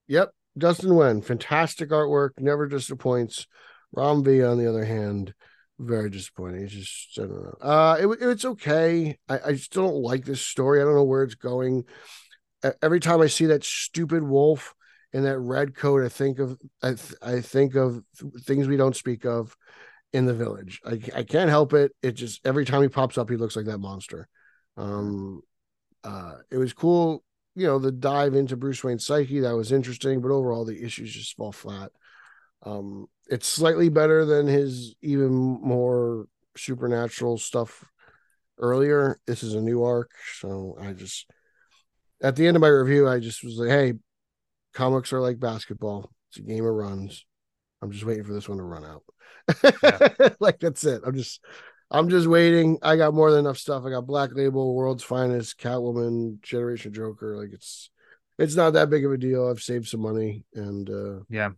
Yep. Dustin Nguyen, fantastic artwork, never disappoints. Ram V, on the other hand, very disappointing. It's just, I don't know. Uh, it, it's okay. I, I still don't like this story. I don't know where it's going. Every time I see that stupid wolf in that red coat, I think of I, th- I think of th- things we don't speak of in the village. I, I can't help it. It just every time he pops up, he looks like that monster. Um, uh, it was cool you know the dive into Bruce Wayne's psyche that was interesting, but overall the issues just fall flat. Um, it's slightly better than his even more supernatural stuff earlier. This is a new arc, so I just at the end of my review, I just was like, "Hey, comics are like basketball; it's a game of runs. I'm just waiting for this one to run out. like that's it. I'm just I'm just waiting. I got more than enough stuff. I got Black Label, World's Finest, Catwoman, Generation Joker. Like it's it's not that big of a deal. I've saved some money and uh Yeah.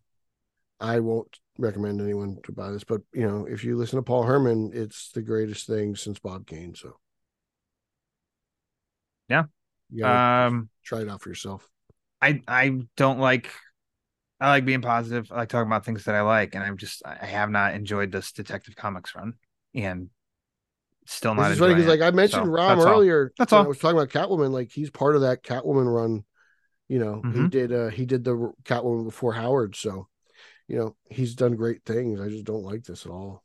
I won't recommend anyone to buy this, but you know, if you listen to Paul Herman, it's the greatest thing since Bob Kane. So Yeah. Yeah. Um, try it out for yourself. I I don't like I like being positive. I like talking about things that I like, and I'm just I have not enjoyed this Detective Comics run, and still not. Is funny because like. I mentioned So, Ram that's all. earlier. That's all. I was talking about Catwoman. Like he's part of that Catwoman run. You know, he Mhm. did uh he did the Catwoman before Howard. So, you know, he's done great things. I just don't like this at all.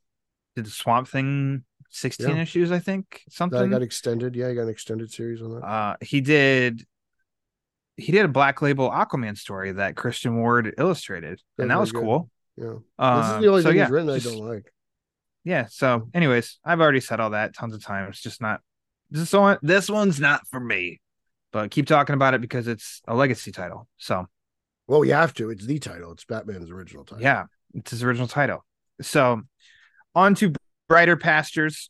Did the Swamp Thing 16 Yeah. issues? I think That something. got extended. Yeah, he got an extended series on that. uh, he did. He did a Black Label Aquaman story that Christian Ward illustrated, That's and that was good. cool. Yeah. Uh, this is the only so thing yeah, he's written just- I don't like. Yeah. So, anyways, I've already said all that tons of times. Just not this one. This one's not for me. But keep talking about it because it's a legacy title. So Well, you have to. It's the title. It's Batman's original title. yeah, it's his original title. So on to brighter pastures.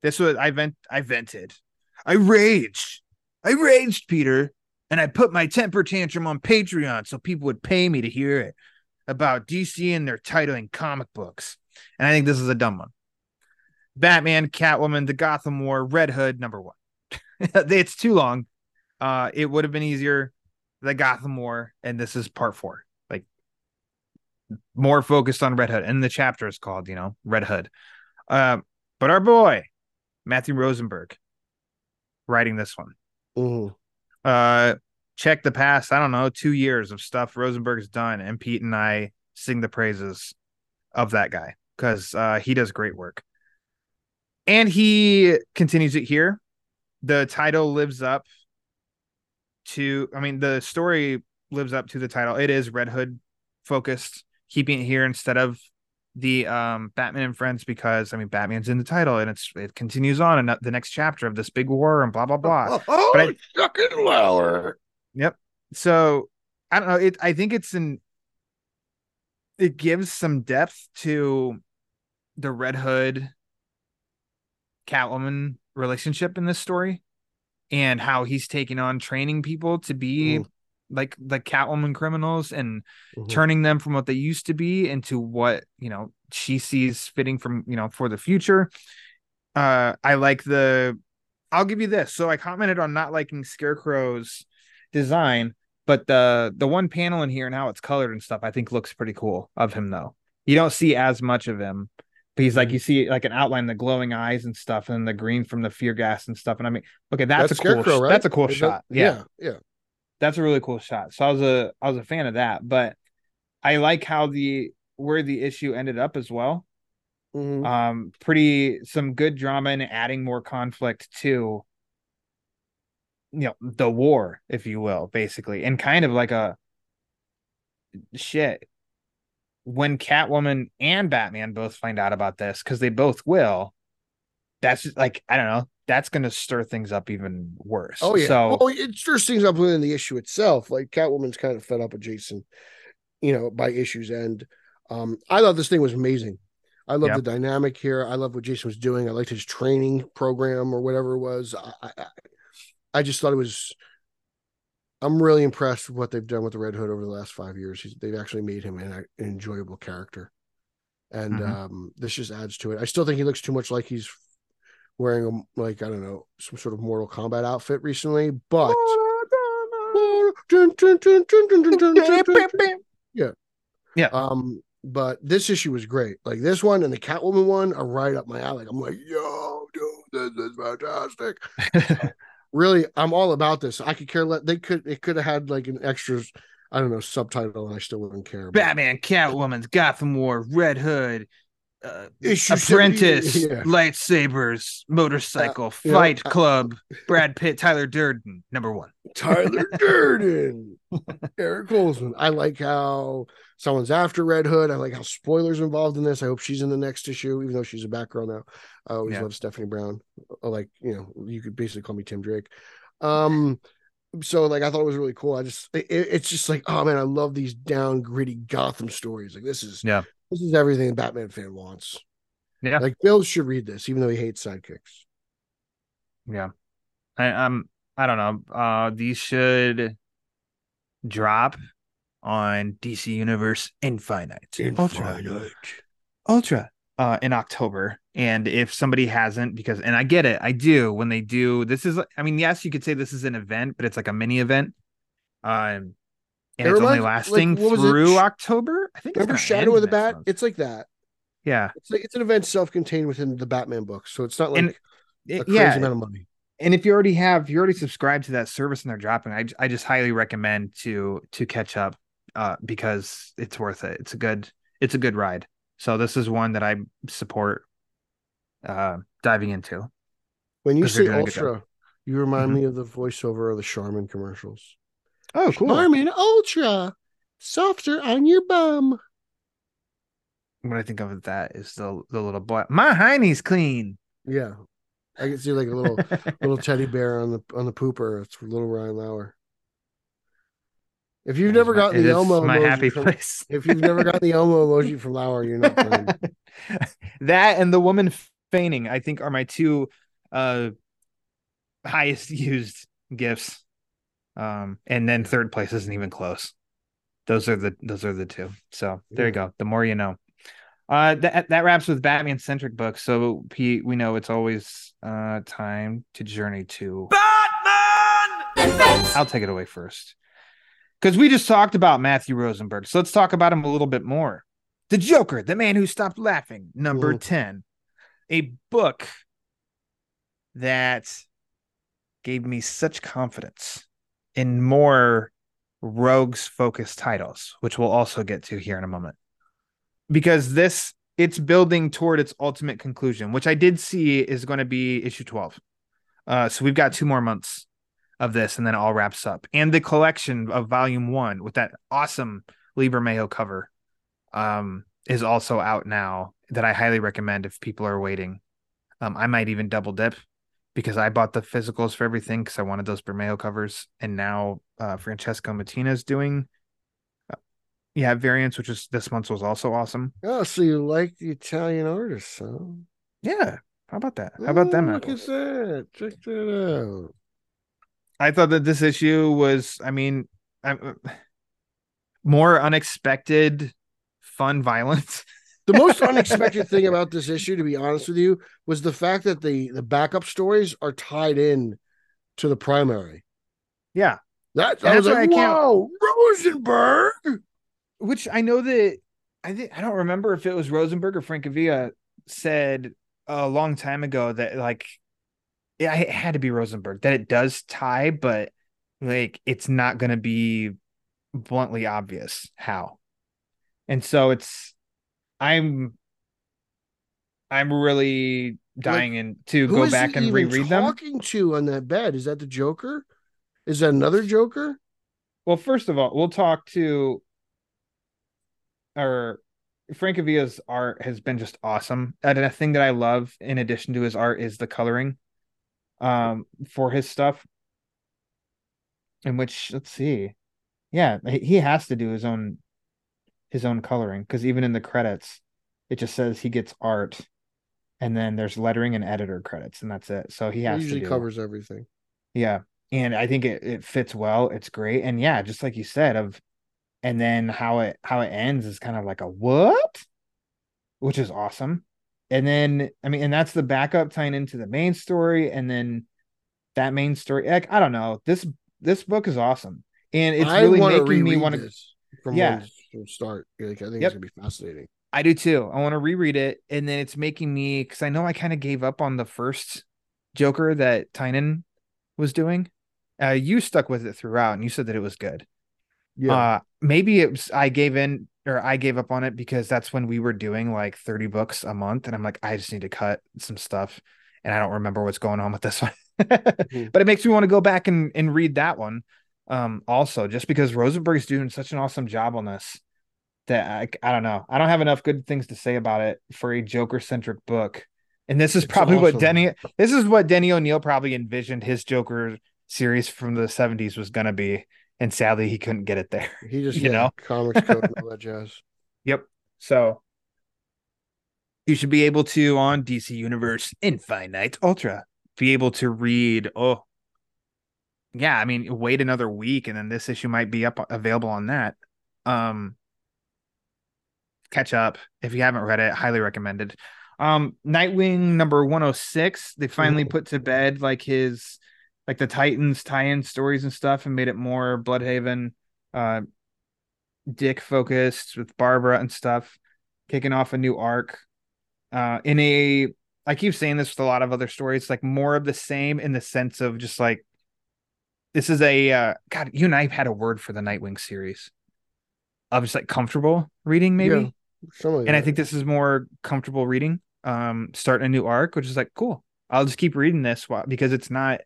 This was I vent. I vented. I raged. I raged, Peter, and I put my temper tantrum on Patreon so people would pay me to hear it about DC and their titling comic books. And I think this is a dumb one. Batman, Catwoman, The Gotham War, Red Hood, number one. it's too long. Uh, it would have been easier. The Gotham War, and this is part four. Like more focused on Red Hood, and the chapter is called, you know, Red Hood. Uh, but our boy Matthew Rosenberg writing this one. Mhm. Uh, check the past. I don't know, two years of stuff Rosenberg's done, and Pete and I sing the praises of that guy because uh, he does great work. And he continues it here. The title lives up to, I mean, the story lives up to the title. It is Red Hood focused, keeping it here instead of the um Batman and Friends because I mean Batman's in the title and it's it continues on and the next chapter of this big war and blah blah blah. Oh, But I- fucking Lauer. Yep. So I don't know. It I think it's an it gives some depth to the Red Hood Catwoman relationship in this story and how he's taking on training people to be Mm. Like the Catwoman criminals and Mhm. turning them from what they used to be into what you know she sees fitting from you know for the future uh i like the i'll give you this so i commented on not liking scarecrow's design but the the one panel in here and how it's colored and stuff i think looks pretty cool of him though you don't see as much of him but he's like you see like an outline the glowing eyes and stuff and the green from the fear gas and stuff and i mean okay that's, a cool right? that's a cool that- shot yeah yeah, yeah. That's a really cool shot. So I was a I was a fan of that, but I like how the where the issue ended up as well. Mhm. Um, pretty some good drama and adding more conflict to you know the war, if you will, basically, and kind of like a shit. When Catwoman and Batman both find out about this, because they both will, that's just like I don't know. That's gonna stir things up even worse. Oh yeah. So well, it stirs things up within the issue itself. Like Catwoman's kind of fed up with Jason, you know, by issue's end. Um, I thought this thing was amazing. I love Yeah. the dynamic here. I love what Jason was doing. I liked his training program or whatever it was. I, I, I- just thought it was. I'm really impressed with what they've done with the Red Hood over the last five years. He's, they've actually made him an, an enjoyable character, and Mhm. um, this just adds to it. I still think he looks too much like he's wearing a like I don't know some sort of Mortal Kombat outfit recently, but yeah, Yeah. Um, but this issue was great. Like this one and the Catwoman one are right up my alley. I'm like, yo, dude, this is fantastic. really, I'm all about this. I could care less. They could it could have had like an extra, I don't know, subtitle, and I still wouldn't care. but- Batman, Catwoman's Gotham War, Red Hood, uh, Apprentice, yeah. lightsabers, motorcycle, know, Fight I- Club, Brad Pitt, Tyler Durden, number one. Tyler Durden, Eric Holzmann. I like how someone's after Red Hood. I like how spoilers involved in this. I hope she's in the next issue, even though she's a Batgirl now. I always Yeah. love Stephanie Brown. I Like you know, you could basically call me Tim Drake. Um, so like I thought it was really cool. I just it, it's just like oh man, I love these down gritty Gotham stories. Like this is Yeah. This is everything a Batman fan wants. Yeah. like Bill should read this, even though he hates sidekicks. Yeah. I, um, I don't know. Uh, these should drop on DC Universe Infinite. Ultra. Ultra uh in October. And if somebody hasn't, because and I get it, I do when they do this is I mean, yes, you could say this is an event, but it's like a mini event. Um and It it's only reminds- like, lasting what was it? through October. I think Remember Shadow of the Bat? month. It's like that. yeah. It's like it's an event self-contained within the Batman books, so it's not like And a crazy yeah, amount of money. and if you already have if you already subscribed to that service and they're dropping i, I just highly recommend to to catch up uh because it's worth it it's a good it's a good ride so this is one that i support uh diving into When you say doing a good job. Ultra, you remind Mhm. me of the voiceover of the Charmin commercials. oh cool. Charmin Ultra, softer on your bum. what i think of that is the the little boy my hiney's clean Yeah, I can see like a little little teddy bear on the on the pooper. It's little Ryan Lauer. If you've never my- gotten the Elmo my emoji happy from, place if you've never gotten the Elmo emoji from Lauer, you're not playing. that and the woman feigning i think are my two uh highest used gifts um and then third place isn't even close those are the those are the two. So there you go. The more you know. Uh that that wraps with batman centric books. So pete we know it's always uh time to journey to Batman! i'll take it away first. Because we just talked about matthew rosenberg. So let's talk about him a little bit more. The joker the man who stopped laughing number Mhm. 10 a book that gave me such confidence in more rogues focused titles which we'll also get to here in a moment. Because this it's building toward its ultimate conclusion which i did see is going to be issue 12 uh so we've got two more months of this and then it all wraps up. And the collection of volume one with that awesome Lee Bermejo cover um is also out now that I highly recommend if people are waiting. Um I might even double dip because I bought the physicals for everything because I wanted those Bermejo covers and now uh Francesco Mattina is doing yeah variants, which is this month's was also awesome. Oh, so you like the Italian artists, huh? Yeah, how about that? How about them? Oh, Look at that. Check that out. I thought that this issue was, I mean, I'm, more unexpected, fun violence. The most unexpected thing about this issue, to be honest with you, was the fact that the the backup stories are tied in to the primary. yeah, That I was like, I can't- whoa, Rosenberg. which I know that I think I don't remember if it was Rosenberg or Francavilla said a long time ago that like yeah, it had to be Rosenberg that it does tie, but like it's not going to be bluntly obvious how. And so it's I'm I'm really dying in to go back and reread them. talking to on that bed? Is that the Joker? Is that another Joker? Well, first of all, we'll talk to our or Francavilla's art has been just awesome. And a thing that I love in addition to his art is the coloring um for his stuff. In which let's see. Yeah, he has to do his own his own coloring because even in the credits it just says he gets art and then there's lettering and editor credits and that's it. So he has usually to do covers everything. yeah. And I think it, it fits well. It's great. And yeah, just like you said, of and then how it how it ends is kind of like a what? Which is awesome. And then I mean, and that's the backup tying into the main story, and then that main story. Like, I don't know. This this book is awesome. And it's I really making me want to from Yeah. from start. Like, I think Yep. it's gonna be fascinating. I do too. I want to reread it, and then it's making me because I know I kind of gave up on the first Joker that Tynion was doing. Uh, you stuck with it throughout, and you said that it was good. Yeah. Uh, maybe it was I gave in or I gave up on it because that's when we were doing like 30 books a month, and I'm like, I just need to cut some stuff, and I don't remember what's going on with this one. Mhm. But it makes me want to go back and and read that one. Um, also just because Rosenberg's doing such an awesome job on this that I, I don't know. I don't have enough good things to say about it for a Joker centric book. And this is It's probably what. Denny this is what Denny O'Neil probably envisioned his Joker series from the 70s was gonna be. And sadly he couldn't get it there. he just you know? comics code and all that jazz. Yep. So you should be able to on DC Universe Infinite Ultra be able to read. Oh, yeah. I mean, wait another week and then this issue might be up available on that. Um, catch up if you haven't read it. Highly recommended. Um, Nightwing number one hundred six. They finally put to bed like his like the Titans tie-in stories and stuff and made it more Blüdhaven. Uh, Dick focused with Barbara and stuff, kicking off a new arc. Uh, in a, I keep saying this with a lot of other stories, like more of the same in the sense of just like, this is a, uh, God, you and I have had a word for the Nightwing series of just like comfortable reading, maybe. Yeah, like and I think this is more comfortable reading. Um, starting a new arc, which is like, cool. I'll just keep reading this while, because it's not,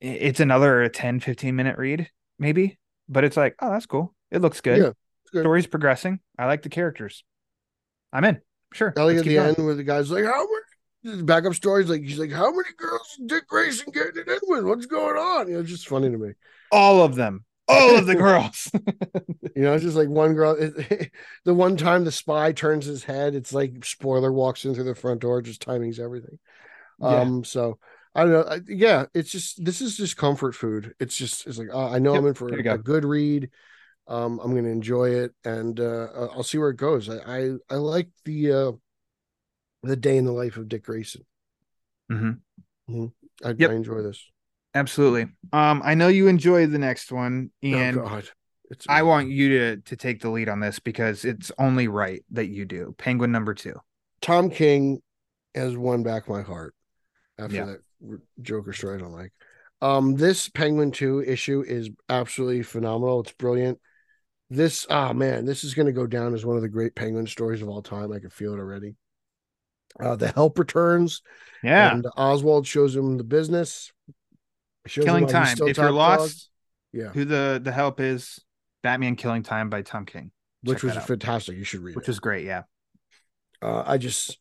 it's another 10, 15 minute read, maybe, but it's like, oh, that's cool. It looks good. Yeah, good. Story's progressing. I like the characters. I'm in. Sure. I like at the going. end where the guy's like, "How many?" Backup stories like he's like, "How many girls Dick Grayson getting it in with? What's going on?" You know, it's just funny to me. All of them. All of the girls. You know, it's just like one girl. It, the one time the spy turns his head, it's like spoiler walks in through the front door. Just timing's everything. Yeah. Um, so I don't know. I, yeah, it's just this is just comfort food. It's just it's like uh, I know Yep, I'm in for there you a good read. Um, I'm gonna enjoy it, and uh, I'll see where it goes. I I, I like the uh, the day in the life of Dick Grayson. Mhm. I, Yep. I enjoy this. Absolutely. Um, I know you enjoy the next one, and oh God, it's I want you to to take the lead on this because it's only right that you do. Penguin number two. Tom King has won back my heart after Yeah. that Joker story I don't like. Um, this Penguin 2 issue is absolutely phenomenal. It's brilliant. This, ah man, this is going to go down as one of the great Penguin stories of all time. I can feel it already. Uh, the help returns, Yeah. and Oswald shows him the business. Shows Killing Time. If you're lost, dog. yeah, who the the help is, Batman Killing Time by Tom King, which was fantastic. You should read which it. was great. Yeah. Uh, I just,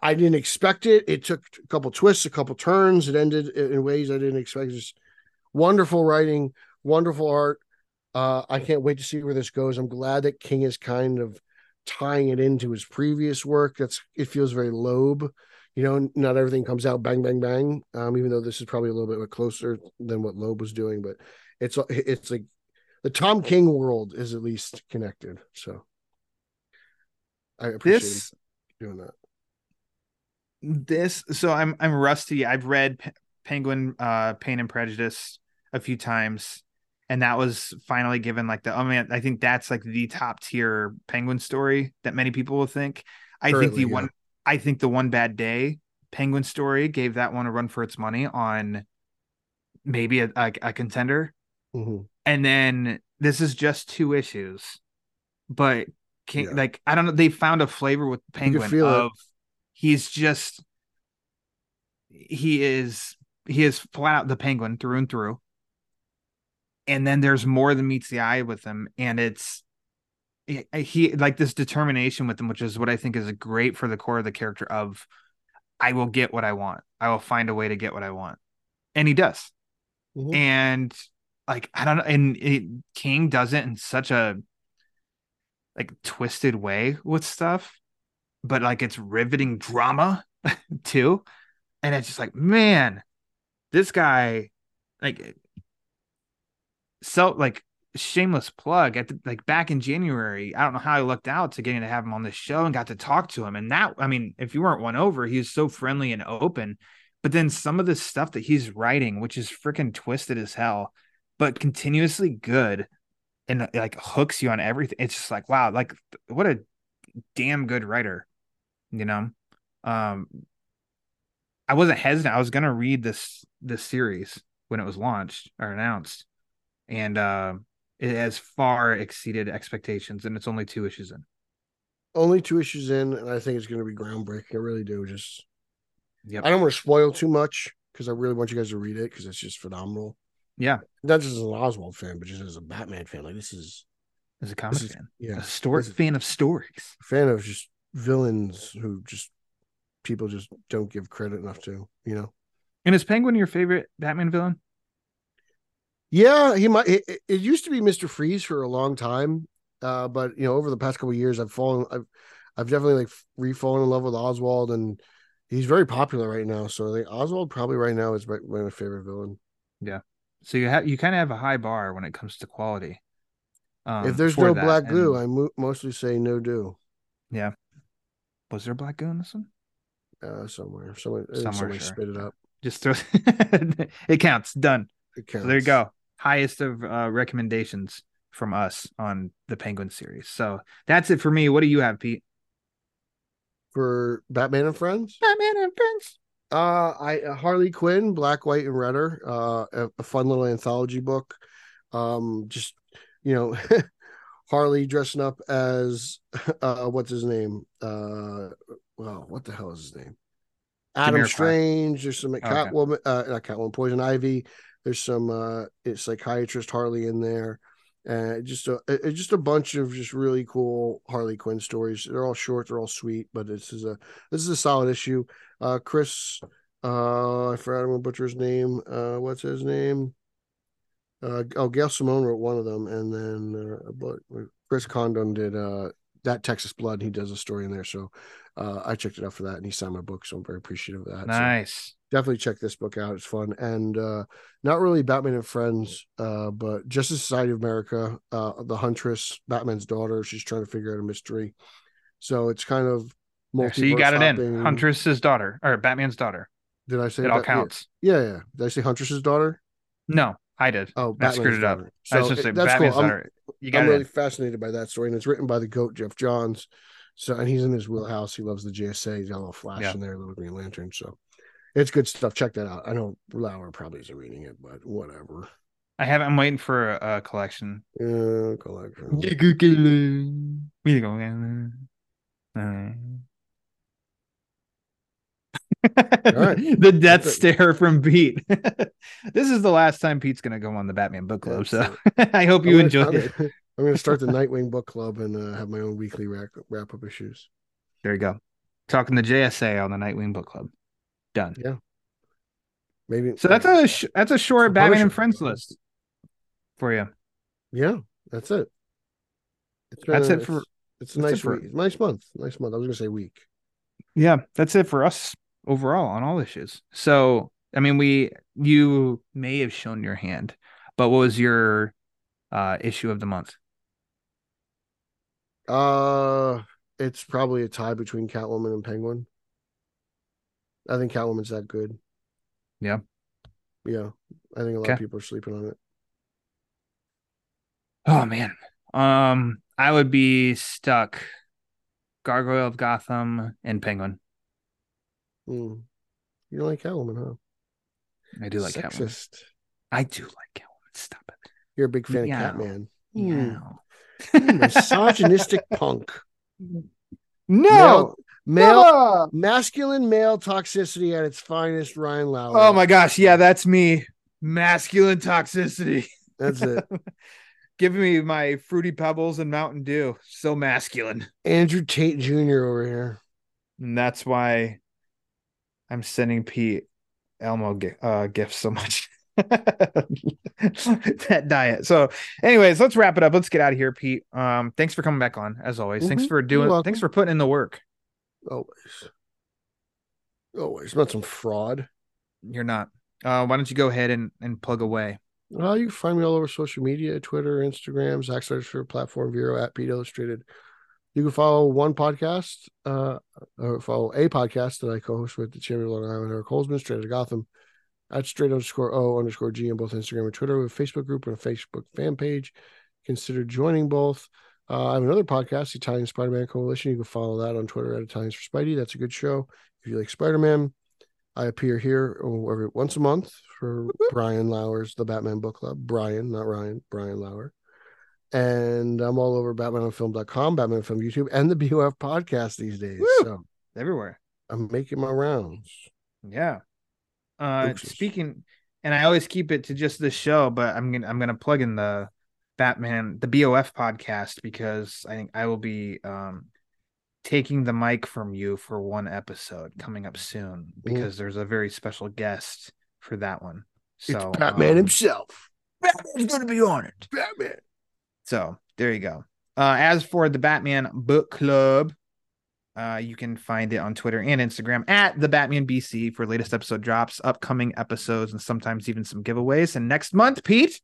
I didn't expect it. It took a couple twists, a couple turns. It ended in ways I didn't expect. Just wonderful writing, wonderful art. Uh, I can't wait to see where this goes. I'm glad that King is kind of tying it into his previous work. That's it feels very Loeb. You know, not everything comes out bang bang bang. Um, even though this is probably a little bit closer than what Loeb was doing, but it's it's like the Tom King world is at least connected. So I appreciate This doing that. This so I'm I'm rusty. I've read P- Penguin uh Pain and Prejudice a few times and that was finally given like the oh man I think that's like the top tier Penguin story that many people will think. I think the yeah. one I think the one bad day Penguin story gave that one a run for its money on maybe a, a, a contender. Mhm. And then this is just two issues. But King, Yeah. like I don't know, they found a flavor with Penguin feel it. He's just he is he is flat out the penguin through and through. And then there's more than meets the eye with him, and it's he, like this determination with him, which is what I think is great for the core of the character of I will get what I want. I will find a way to get what I want. And he does. Mhm. And like I don't know, and it, King does it in such a like twisted way with stuff, but like it's riveting drama too. And it's just like, man, this guy, like, so like shameless plug at the, like back in January. I don't know how I lucked out to getting to have him on this show and got to talk to him. And that, I mean, if you weren't won over, he was so friendly and open. But then some of the stuff that he's writing, which is freaking twisted as hell, but continuously good and like hooks you on everything. It's just like, wow, like what a damn good writer, you know? Um, I wasn't hesitant. I was gonna read this this series when it was launched or announced, and uh, it has far exceeded expectations, and it's only two issues in. Only two issues in, and I think it's to be groundbreaking. I really do. Just Yep. I don't want to spoil too much because I really want you guys to read it because it's just phenomenal. Yeah, Not just as an Oswald fan, but just as a Batman fan. Like this is as a comic is fan, yeah, a story fan of stories. fan of just villains who just people just don't give credit enough to. You know. And is Penguin your favorite Batman villain? Yeah, he might. It, it- used to be Mister Freeze for a long time, uh, but you know, over the past couple years, I've fallen. I've, I've definitely like re-fallen in love with Oswald, and he's very popular right now. So I think Oswald probably right now is my, my favorite villain. Yeah. So you have you kind of have a high bar when it comes to quality. Um, if there's no that. black glue, And I mo- mostly say no do. Was there a black glue in this one? Uh, somewhere, Somewhere, somewhere, sure. spit it up. Just throw it counts. Done. It So counts. there you go. Highest of uh, recommendations from us on the Penguin series. So that's it for me. What do you have, Pete? for Batman and Friends. Batman and Friends. Uh, I uh, Harley Quinn, Black, White, and Redder. Uh, a, a fun little anthology book. Um, just you know, Harley dressing up as uh, what's his name? Uh, well, what the hell is his name? Adam Jamiroquai. Strange. There's some Okay. Catwoman, uh, not Catwoman, Poison Ivy. There's some uh, it's psychiatrist Harley in there. Uh, just a it's just a bunch of just really cool Harley Quinn stories. They're all short, they're all sweet, but this is a this is a solid issue. Uh, Chris, uh, I forgot I'm gonna butcher his name. Uh, what's his name? Uh, oh, Gail Simone wrote one of them, and then uh, but Chris Condon did uh that Texas Blood. He does a story in there, so uh, I checked it out for that, and he signed my book, so I'm very appreciative of that. So Nice. definitely check this book out. It's fun and uh not really Batman and Friends, uh, but Justice Society of America, uh, the Huntress, Batman's daughter. She's trying to figure out a mystery. So it's kind of There, So you got it in. Huntress's daughter or Batman's daughter. Did I say It all that? counts. Yeah, yeah. Did I say Huntress's daughter? No, I did. Oh, I screwed it up. daughter. I was just saying that's Batman's cool. I'm. You got I'm really fascinated by that story, and it's written by the goat Geoff Johns. So, and he's in his wheelhouse. He loves the JSA. He's got a little Flash Yeah. in there, a little Green Lantern. So, it's good stuff. Check that out. I know Lauer probably isn't reading it, but whatever. I have. I'm waiting for a, a collection. Yeah, collection. right. the death stare from Pete. this is the last time Pete's gonna go on the Batman book club, so I hope you enjoy it. I'm, I'm gonna start the Nightwing book club and uh, have my own weekly wrap wrap up issues. There you go. Talking the JSA on the Nightwing book club. Done. Yeah. Maybe So that's a sh- that's a short Batman and Friends list for you. Yeah, that's it. It's That's it for- It's, it's a that's it nice for- week. Nice month. Nice month. I was gonna say week. Yeah, that's it for us overall on all issues. So, I mean, we you may have shown your hand, but what was your uh issue of the month? Uh, it's probably a tie between Catwoman and Penguin. I think Catwoman's that good. Yeah. Yeah, I think a lot Okay. of people are sleeping on it. Oh man. Um I would be stuck Gargoyle of Gotham and Penguin. Hmm. You don't like Catwoman, huh? I do like Catwoman. I do like Catwoman. Stop it. You're a big fan Meow. of Catman. Yeah. Hmm. Misogynistic punk. No. Male, No. masculine male toxicity at its finest. Ryan Lowry. Oh my gosh, yeah, that's me. Masculine toxicity. That's it. Giving me my fruity pebbles and Mountain Dew. So masculine. Andrew Tate Jr. over here. And that's why I'm sending Pete Elmo uh, gifts so much. that diet. So, anyways, let's wrap it up. Let's get out of here, Pete. Um, thanks for coming back on as always. Thanks Mhm. for doing. Thanks for putting in the work. Always. Always. Not some fraud. You're not. Uh, why don't you go ahead and and plug away? Well, you can find me all over social media Twitter, Instagram, Zach Search for Platform Vero at Pete Illustrated. You can follow one podcast, uh, or follow a podcast that I co host with the champion of Long Island, Eric Holzmann, straight out of Gotham, at straight underscore O underscore G on both Instagram and Twitter. We have a Facebook group and a Facebook fan page. Consider joining both. Uh, I have another podcast, the Italian Spider Man Coalition. You can follow that on Twitter at Italians for Spidey. That's a good show. If you like Spider Man, I appear here every once a month for Brian Lauer's The Batman Book Club. Brian, not Ryan, Brian Lauer. And I'm all over BatmanOnFilm.com, Batman on Film YouTube, and the BOF podcast these days. Woo! So Everywhere. I'm making my rounds. Yeah. Uh speaking and I always keep it to just this show, but I'm gonna I'm gonna plug in the Batman the BOF podcast because I think I will be um taking the mic from you for one episode coming up soon because there's a very special guest for that one. So it's Batman um, himself. Batman's going to be on it. Batman. So there you go. Uh, as for the Batman Book Club, uh, you can find it on Twitter and Instagram at the Batman BC for latest episode drops, upcoming episodes, and sometimes even some giveaways. And next month, Pete,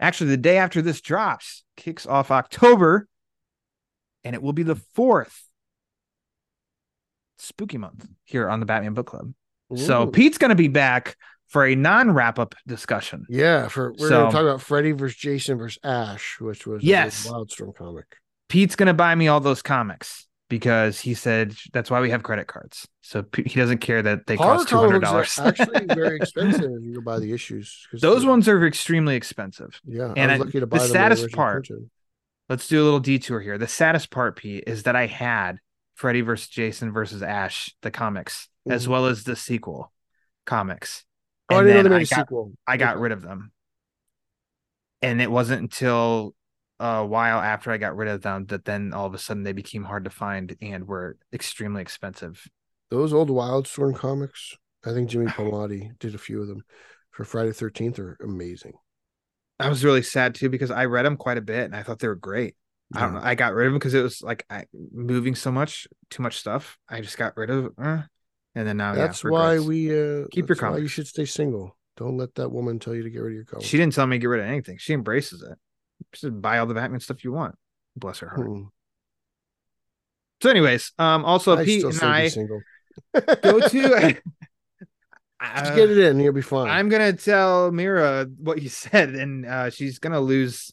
actually the day after this drops, kicks off October, and it will be the fourth spooky month here on the Batman Book Club. So Pete's going to be back for a non-wrap up discussion. Yeah, for we're So- going to talk about Freddy versus Jason versus Ash, which was Yes. a Wildstorm comic. Pete's gonna buy me all those comics because he said that's why we have credit cards. So he doesn't care that they Horror cost two hundred dollars. actually very expensive you go buy the issues. Those ones are extremely expensive. Yeah, and I I- was lucky to the buy they saddest part- printed. Let's do a little detour here. The saddest part, Pete, is that I had Freddy versus Jason versus Ash, the comics, as Mhm. well as the sequel comics. Oh, I And didn't then they I made a got, sequel. I got Okay. rid of them. And it wasn't until a while after I got rid of them that then all of a sudden they became hard to find and were extremely expensive. Those old Wildstorm comics. I think Jimmy Palmiotti did a few of them for Friday Thirteenth. Are amazing. I was really sad too because I read them quite a bit and I thought they were great. I don't know. I got rid of them because it was like I, moving so much, too much stuff. I just got rid of, uh, and then now That's yeah, why we uh Keep your why You should stay single. Don't let that woman tell you to get rid of your comics. She didn't tell me to get rid of anything. She embraces it. She said, buy all the Batman stuff you want. Bless her heart. Hmm. So, anyways, um, also I Pete and I single. go to. Just Uh, get it in. You'll be fine. I'm gonna tell Mira what you said, and uh, she's gonna lose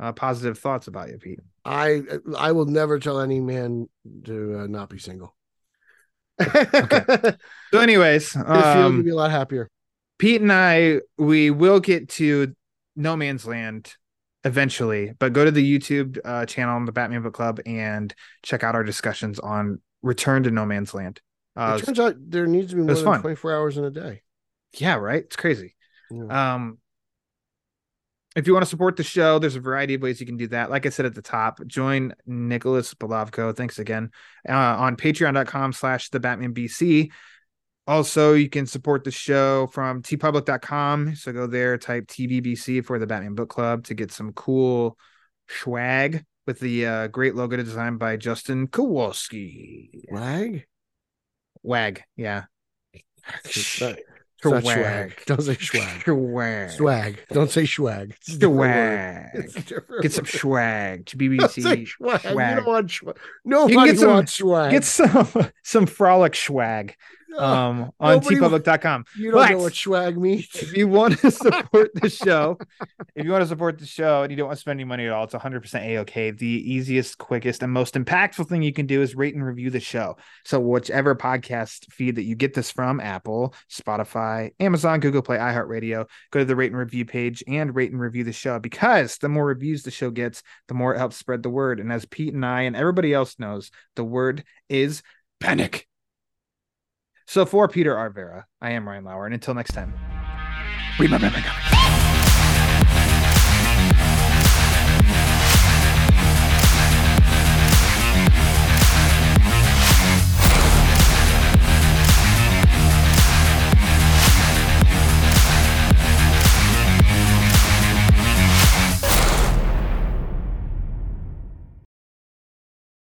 uh, positive thoughts about you, Pete. I I will never tell any man to uh, not be single. Okay. So, anyways, um, be a lot happier. Pete and I, we will get to No Man's Land eventually, but go to the YouTube uh, channel on the Batman Book Club and check out our discussions on Return to No Man's Land. Uh, it turns out there needs to be more than fun. 24 hours in a day. yeah, right. It's crazy. Yeah. Um, if you want to support the show, there's a variety of ways you can do that. Like I said at the top, join Nicholas Belovko. Thanks again uh, on patreon.com slash the Batman BC. Also, you can support the show from teepublic.com. So go there, type TBBC for the Batman Book Club to get some cool swag with the uh, great logo designed by Justin Kowalski. Wag? Wag, yeah. It's not- it's swag. Don't say swag. Swag. Swag. Don't say swag. It's a different word. Swag. Get some swag to Don't say BBC. swag. You don't want swag. Nobody get some- wants swag. Get some some frolic swag um on Nobody teepublic.com. you don't know but- what swag means. if you want to support the show, if you want to support the show and you don't want to spend any money at all, it's 100% a-okay. The easiest, quickest, and most impactful thing you can do is rate and review the show. So whichever podcast feed that you get this from, Apple, Spotify, Amazon, Google Play, iHeartRadio, go to the rate and review page and rate and review the show because the more reviews the show gets, the more it helps spread the word. And as Pete and I and everybody else knows, the word is panic. So for Peter R. Verra, I am Ryan Lauer, and until next time, remember my comics.